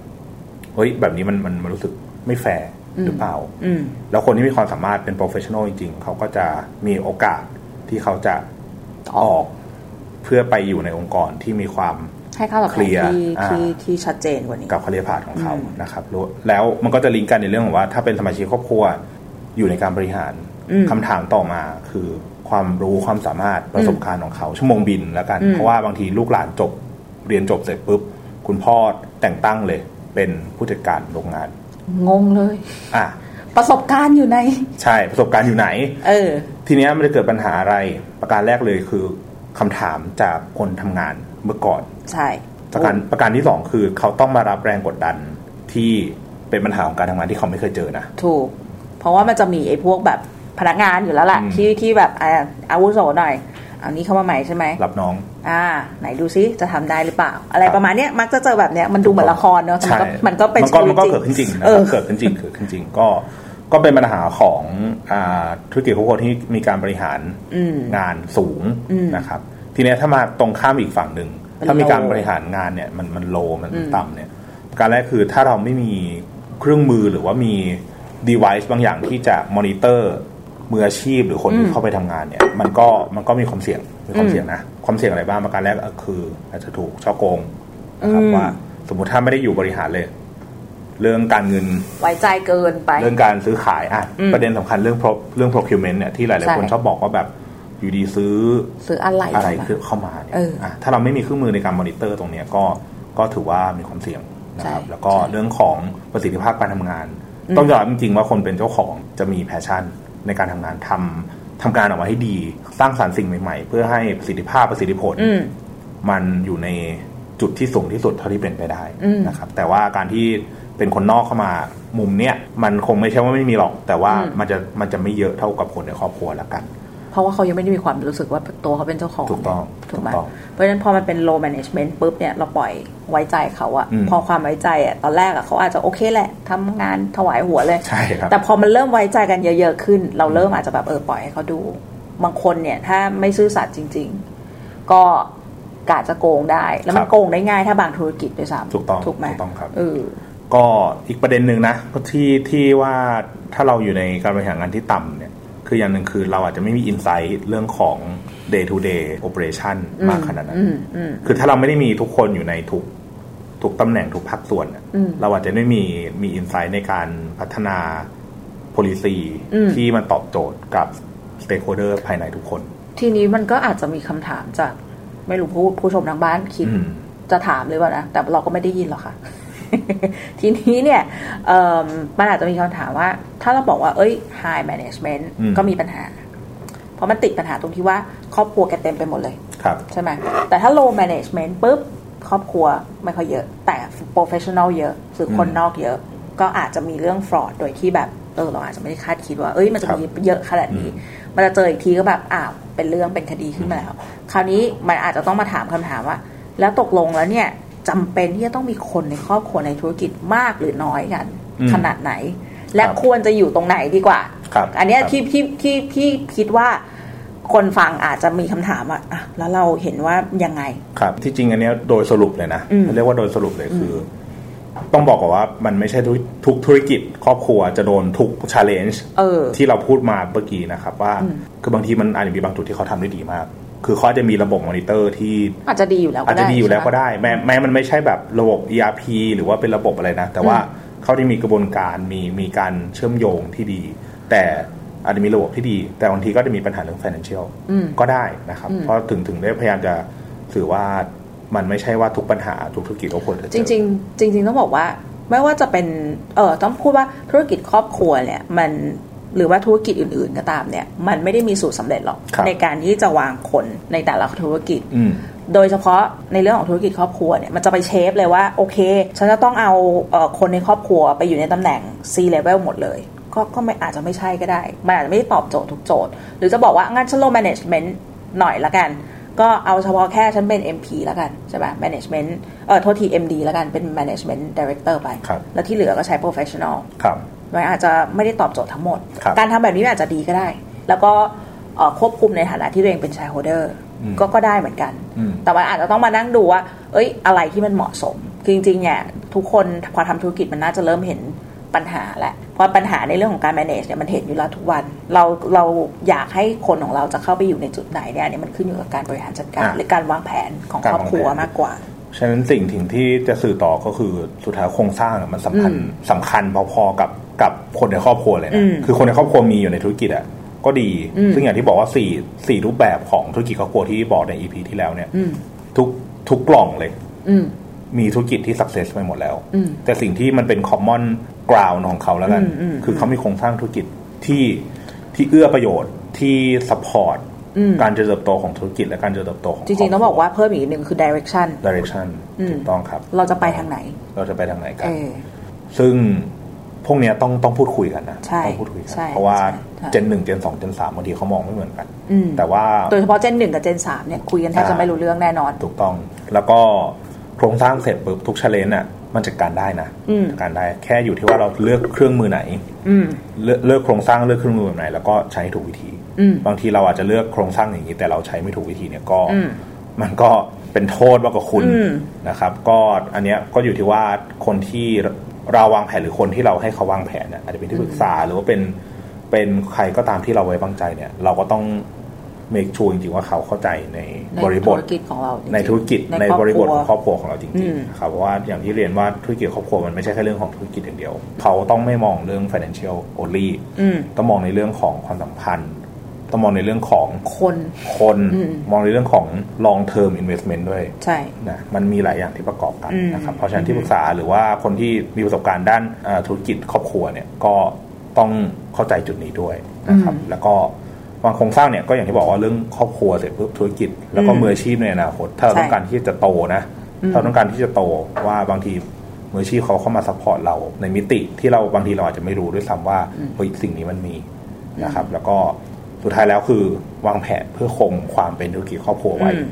เฮ้ยแบบนี้มันมันมันรู้สึกไม่แฟร์ หรือเปล่าอืมแล้วคนที่มีความสามารถเป็น professional จริง ๆ เขาก็จะมีโอกาสที่เขาจะออกเพื่อไปอยู่ในองค์กรที่มีความให้ค่าตอบแทน Clear ที่อ่าที่ที่ชัดเจนกว่านี้กับคาเรียพาธของเขานะครับแล้วแล้วมันก็จะลิงก์กันในเรื่องของว่า ถ้าเป็นสมาชิกครอบครัวอยู่ในการบริหารอืมคำถามต่อมาคือความรู้ความสามารถประสบการณ์ของเขา ชั่วโมงบินแล้วกันอืมเพราะว่าบางทีลูกหลานจบ เรียนจบเสร็จปุ๊บ คุณพ่อแต่งตั้งเลย เป็นผู้จัดการโรงงาน งงเลย อะประสบการณ์อยู่ใน ใช่ประสบการณ์อยู่ไหน เออ ทีเนี้ยมันจะเกิดปัญหาอะไร ประการแรกเลยคือคำถามจากคนทำงานเมื่อก่อน ใช่ ประการประการที่สองคือเขาต้องมารับแรงกดดันที่เป็นปัญหาของการทำงานที่เขาไม่เคยเจอนะ ถูก เพราะว่ามันจะมีไอ้พวกแบบพนักงานอยู่แล้วแหละอืมที่ที่แบบอ่าอาวุโสหน่อย อันนี้เข้ามาใหม่ใช่ไหมรับน้อง อ่า ไหนดูซิจะทำได้หรือเปล่า อะไรครับประมาณเนี้ยมักจะเจอแบบเนี้ยมันดูเหมือนละครเนอะมันใช่ก็มันก็เป็นมันก็ชีวิมันตก็จริงเกิดขึ้นจริงนะเอคอรับเกิดขึ้นจริงเกิดขึ้นจริงก็ก็เป็นปัญหาของอ่าธุรกิจทุกคนที่มีการบริหารอืมงานสูงอืมนะครับ ทีเนี้ยถ้ามาตรงข้ามอีกฝั่งหนึ่งเป็นถ้ามีการ low บริหารงานเนี่ยมันมันโลมันอืมต่ำเนี่ยการแรกคือถ้าเราไม่มีเครื่องมือหรือว่ามี device บางอย่างที่จะมอนิเตอร์ มืออาชีพหรือคนที่เข้าไปทำงานเนี่ยมันก็มันก็มีความเสี่ยงมีความเสี่ยงนะความเสี่ยงอะไรบ้างประการแรกก็คืออาจจะถูกช่อโกงนะครับอืมว่าสมมุติถ้าไม่ได้อยู่บริหารเลย เรื่องการเงินไว้ใจเกินไป เรื่องการซื้อขายอะอืมประเด็นสำคัญเรื่อง pro- เรื่อง procurement เนี่ยที่หลายใช่ๆคนชอบบอกว่าแบบอยู่ดีซื้อซื้ออะไรอะไรเข้ามาคือเข้ามาเนี่ยเอออะถ้าเราไม่มีเครื่องมือในการมอนิเตอร์ตรงเนี้ยก็ก็ถือว่ามีความเสี่ยงนะครับใช่แล้วก็ใช่เรื่องของประสิทธิภาพการทำงานอืมต้องยอมรับจริงๆว่าคนเป็นเจ้าของจะมี passion ในการทำงานทำทำการออกมาให้ดี สร้างสรรค์สิ่งใหม่ ๆ เพื่อให้ประสิทธิภาพประสิทธิผลอืมมันอยู่ในจุดที่สูงที่สุดเท่าที่เป็นไปได้อืมนะครับ แต่ว่าการที่เป็นคนนอกเข้ามามุมเนี้ยมันคงไม่ใช่ว่าไม่มีหรอก แต่ว่าอืมมันจะมันจะไม่เยอะเท่ากับคนในครอบครัวละกัน เพราะว่าเขายังไม่ได้มีความรู้สึกว่าตัวเขาเป็นเจ้าของถูกต้องถูกไหมถูกต้องเพราะฉะนั้นพอมันเป็น low management ปุ๊บเนี่ยเราปล่อยไว้ใจเขาอะอืมพอความไว้ใจอะตอนแรกอะเขาอาจจะโอเคแหละทำงานถวายหัวเลยใช่ครับแต่พอมันเริ่มไว้ใจกันเยอะๆขึ้น เราเริ่มอาจจะแบบเออปล่อยให้เขาดู บางคนเนี่ยถ้าไม่ซื่อสัตย์จริง ๆ ก็กาจะโกงได้ แล้วมันครับโกงได้ง่ายถ้าบางธุรกิจด้วยซ้ำถูกต้องถูกไหมถูกต้องครับเออก็อีกประเด็นหนึ่งนะที่ที่ว่าถ้าเราอยู่ในการบริหารงานที่ต่ำเนี่ย คืออย่างหนึ่งคือเราอาจจะไม่มีอินไซต์เรื่องของ day to day operation อืมมากขนาดนั้นอืมอืมคือถ้าเราไม่ได้มีทุกคนอยู่ในทุกทุกตำแหน่งทุกภาคส่วนน่ะอืมเราอาจจะไม่มีมีอินไซต์ในการพัฒนา policy อืมที่มันตอบโจทย์กับ stakeholder ภายในทุกคน ทีนี้มันก็อาจจะมีคำถามจาก ไม่รู้ผู้ผู้ชมทางบ้านคิดอืมจะถามเลยว่านะแต่เราก็ไม่ได้ยินหรอกค่ะ ทีนี้เนี่ยเอิ่มมันอาจจะมีคำถามว่า ถ้าเราบอกว่า เอ้ย high management อืมก็มีปัญหา เพราะมันติดปัญหาตรงที่ว่า ครอบครัวแกเต็มไปหมดเลยครับใช่ไหมแต่ถ้า low management ปุ๊บครอบครัวไม่ค่อยเยอะ แต่ professional เยอะหรือคนอืมนอกเยอะ ก็อาจจะมีเรื่อง fraud โดยที่แบบเออเราอาจจะไม่ได้คาดคิดว่า เอ้ย มันจะครับมีเยอะขนาดนี้ มันจะเจออีกทีก็แบบอ้าวเป็นเรื่องเป็นคดีขึ้นมาแล้ว คราวนี้มันอาจจะต้องมาถามคำถามว่า แล้วตกลงแล้วเนี่ย จำเป็นที่จะต้องมีคนในครอบครัวในธุรกิจมากหรือน้อยกันอืมขนาดไหน และครับควรจะอยู่ตรงไหนดีกว่าครับอันเนี้ยครับที่ที่ที่ที่คิดว่าคนฟังอาจจะมีคำถามว่าอะแล้วเราเห็นว่ายังไง ครับ ที่จริงอันเนี้ยโดยสรุปเลยนะอืมเรียกว่าโดยสรุปเลยคืออต้องบอกก่อนว่ามันไม่ใช่ทุกทุกธุรกิจ ครอบครัวจะโดนทุกชาเลนจ์เออที่เราพูดมาเมื่อกี้นะครับ ว่าอืมคือบางทีมันอาจจะมีบางจุดที่เขาทำได้ดีมาก คือเขาอาจจะมีระบบมอนิเตอร์ที่อาจจะดีอยู่แล้วก็อาจได้จะดีอยู่แล้วก็ใช่หมได้ แม้แม้มันไม่ใช่แบบระบบ ERP หรือว่าเป็นระบบอะไรนะ แต่ว่าเขาได้มีกระบวนการมีมีการเชื่อมโยงที่ดี แต่อาจจะมีระบบที่ดี แต่บางทีก็จะมีปัญหาเรื่อง financial อืมก็ได้นะครับอืมเพราะถึงถึงได้พยายามจะสื่อว่ามันไม่ใช่ว่าทุกปัญหาทุกธุรกิจก็ควรจะเจจอริงๆจริงๆต้องบอกว่าไม่ว่าจะเป็นเออต้องพูดว่าธุรกิจครอบครัวเนี่ยมัน หรือว่าธุรกิจอื่น ๆ ก็ตามเนี่ย มันไม่ได้มีสูตรสำเร็จหรอกครับในการที่จะวางคนในแต่ละธุรกิจอืมโดยเฉพาะในเรื่องของธุรกิจครอบครัวเนี่ยมันจะไปเชฟเลยว่า โอเค ฉันจะต้องเอาเอ่อคนในครอบครัวไปอยู่ในตำแหน่ง C level หมดเลยก็ก็ไม่อาจจะไม่ใช่ก็ได้ มันอาจจะไม่ได้ตอบโจทย์ทุกโจทย์ หรือจะบอกว่า งั้นฉันลง management หน่อยละกัน ก็เอาเฉพาะแค่ฉันเป็น MP แล้วกัน ใช่ป่ะ management เออโทษที MD แล้วกันเป็น management director ไปครับแล้วที่เหลือก็ใช้ professional ครับ มันอาจจะไม่ได้ตอบโจทย์ทั้งหมดครับการทำแบบนี้มันอาจจะดีก็ได้ แล้วก็เอ่อควบคุมในฐานะที่ตัวเองเป็น shareholder อืมก็ก็ได้เหมือนกันอืมแต่ว่าอาจจะต้องมานั่งดูว่า เอ้ย อะไรที่มันเหมาะสม คือจริงๆเนี่ยทุกคนพอทำธุรกิจมันน่าจะเริ่มเห็นปัญหาแหละเพราะปัญหาในเรื่องของการ manage เนี่ยมันเห็นอยู่แล้วทุกวัน เราเราอยากให้คนของเราจะเข้าไปอยู่ในจุดไหนเนี่ยอันนี้มันขึ้นอยู่กับการบริหารจัดการอะหรือการวางแผนของการครอบครัววางแผนมากกว่า ฉะนั้นสิ่งถึงที่จะสื่อต่อก็คือสุดท้ายโครงสร้างอะมันสำคัญอืมสำคัญพอๆกับกับคนในครอบครัวเลยอืมนะคือคนในครอบครัวมีอยู่ในธุรกิจอะก็ดีอืมซึ่งอย่างที่บอกว่าสี่สี่รูปแบบของธุรกิจครอบครัวที่บอกใน EP ที่แล้วเนี่ยอืมทุกทุกกล่องเลยอืมมีธุรกิจที่ success ไปหมดแล้วอืมแต่สิ่งที่มันเป็น common ground ของเขาแล้วกันอืมอืมคือเขามีโครงสร้างธุรกิจที่ที่เอื้อประโยชน์ที่ support อืม การเจริญเติบโตของธุรกิจและการเจริญเติบโตของจริงๆต้องบอกว่าเพิ่มอีกหนึ่งคือ direction direction อืมถูกต้องครับ เราจะไปทางไหน เราจะไปทางไหนกันเนอะซึ่งพวกเนี้ยต้องต้องพูดคุยกันนะใช่ต้องพูดคุยกันใช่เพราะว่าใช่ gen หนึ่ง gen สอง gen สามบางทีเขามองไม่เหมือนกันอืมแต่ว่าโดยเฉพาะ gen หนึ่งกับ gen สามเนี่ยคุยกันแทบจะไม่รู้เรื่องแน่นอน ถูกต้องแล้วก็โครงสร้างเสร็จปุ๊บทุก challenge อะมันจัดการได้นะอืมจัดการได้แค่อยู่ที่ว่าเราเลือกเครื่องมือไหนอืมเลือกเลือกโครงสร้างเลือกเครื่องมือแบบไหน แล้วก็ใช้ให้ถูกวิธีอืม บางทีเราอาจจะเลือกโครงสร้างอย่างนี้ แต่เราใช้ไม่ถูกวิธีเนี่ยก็อืมมันก็เป็นโทษมากกว่าคุณอืมนะครับ ก็อันเนี้ยก็อยู่ที่ว่าคนที่เราวางแผนหรือคนที่เราให้เขาวางแผนเนี่ยอาจจะเป็นที่ปรึกษาหรือว่าเป็นเป็นใครก็ตามที่เราไว้วางใจเนี่ย เราก็ต้อง make sure จริงๆว่าเขาเข้าใจในในบริบธุทรกิจของเราจงๆในธุรกิจในคอบริบทคขวองครอบครัวของเราจอืริงมๆนะครับเพราะว่าอย่างที่เรียนว่าธุรกิจครอบครัวมันไม่ใช่แค่เรื่องของธุรกิจอย่างเดียว เขาต้องไม่มองเรื่อง financial only อืมต้องมองในเรื่องของความสัมพันธ์ ต้องมองในเรื่องของคนคนอืมมองในเรื่องของ long term investment ด้วยใช่นะมันมีหลายอย่างที่ประกอบกันอืมนะครับเพราะฉะนั้นที่ปรึกษาหรือว่าคนที่มีประสบการณ์ด้านเอ่อธุรกิจครอบครัวเนี่ยก็ต้องเข้าใจจุดนี้ด้วยนะครับ แล้วก็วางโครงสร้างเนี่ยก็อย่างที่บอกว่าเรื่องครอบครัวเสร็จปุ๊บธุรกิจ แล้วก็มืออาชีพในอนาคตถ้าเราต้องการที่จะโตนะถ้าเราต้องการที่จะโตว่าบางทีมืออาชีพเขาเข้ามา support เราในมิติที่เราบางทีเราอาจจะไม่รู้ด้วยซ้ำว่าเฮ้ยสิ่งนี้มันมีนะครับ แล้วก็ สุดท้ายแล้วคือวางแผนเพื่อคงความเป็นธุรกิจครอบครัวไว้อืม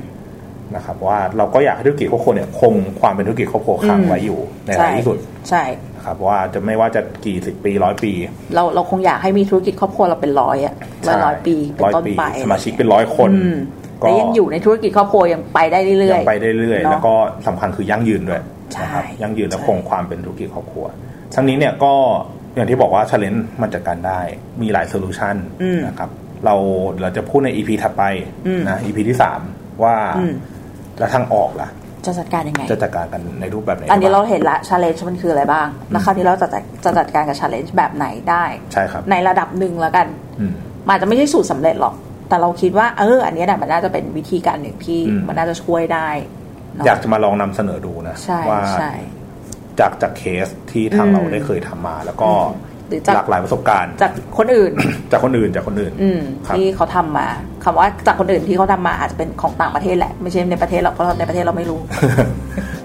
นะครับ ว่าเราก็อยากให้ธุรกิจครอบครัวเนี่ยคงความเป็นธุรกิจครอบครัวค้างไว้อยู่ในท้ายที่สุด ใช่นะครับว่าจะไม่ว่าจะกี่สิบปีร้อยปี เราเราคงอยากให้มีธุรกิจครอบครัวเราเป็นร้อยอะร้อยร้อยปีเป็นร้อยต้นปีไปสมาชิกเป็นร้อยคนอืมก็แต่ยังอยู่ในธุรกิจครอบครัวยังไปได้เรื่อยยังไปได้เรื่อยเนอะแล้วก็สำคัญคือยั่งยืนด้วยใช่นะครับยั่งยืนและใช่คงความเป็นธุรกิจครอบครัว ทั้งนี้เนี่ยก็อย่างที่บอกว่าช l เลน g e มันจัดการได้มีหลาย solution อืมนะครับ เราเราจะพูดใน EP ถัดไปอืมนะ EP ที่สามว่าอืมแล้วทางออกล่ะๆจะจัดการยังไง จะจัดการกันในรูปแบบไหนอันนี้บ้งเราเห็นละ challenge มันคืออะไรบ้าง แล้วคราวนี้เราจะจัดจะจัดการกับ challenge แบบไหนได้ใช่ครับ ในระดับหนึ่งแล้วกันอืมมันอาจจะไม่ใช่สูตรสำเร็จหรอก แต่เราคิดว่าเออ อันเนี้ยน่ะมันน่าจะเป็นวิธีการหนึ่งที่อืมมันน่าจะช่วยได้เนะอยากจะมาลองนำเสนอดูนะใช่ว่าใช่จากจากเคสที่ทางอืมเราได้เคยทำมาแล้วก็ หรือจากหลากหลายประสบการณ์ จากคนอื่น จากคนอื่นจากคนอื่นอืมครับที่เขาทำมาคำว่าจากคนอื่นที่เขาทำมาอาจจะเป็นของต่างประเทศแหละไม่ใช่ในประเทศเราเพราะในประเทศเราไม่รู้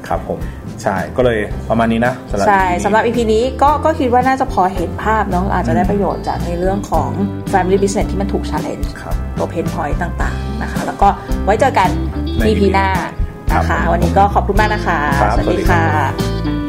ครับผมใช่ก็เลยประมาณนี้นะสำหรับใช่ EP นี้สำหรับ EP นี้ก็ก็คิดว่าน่าจะพอเห็นภาพเนาะอาจจะได้ประโยชน์จากในเรื่องของ Family Business ที่มันถูก challenge ครับตัวเพนพอยต์ต่างๆนะคะ แล้วก็ไว้เจอกันใน EP หน้านะครัคะบวันนี้ก็ขอบคุณมากนะคะครับสวัสสวัสดีดีครัค่ะบ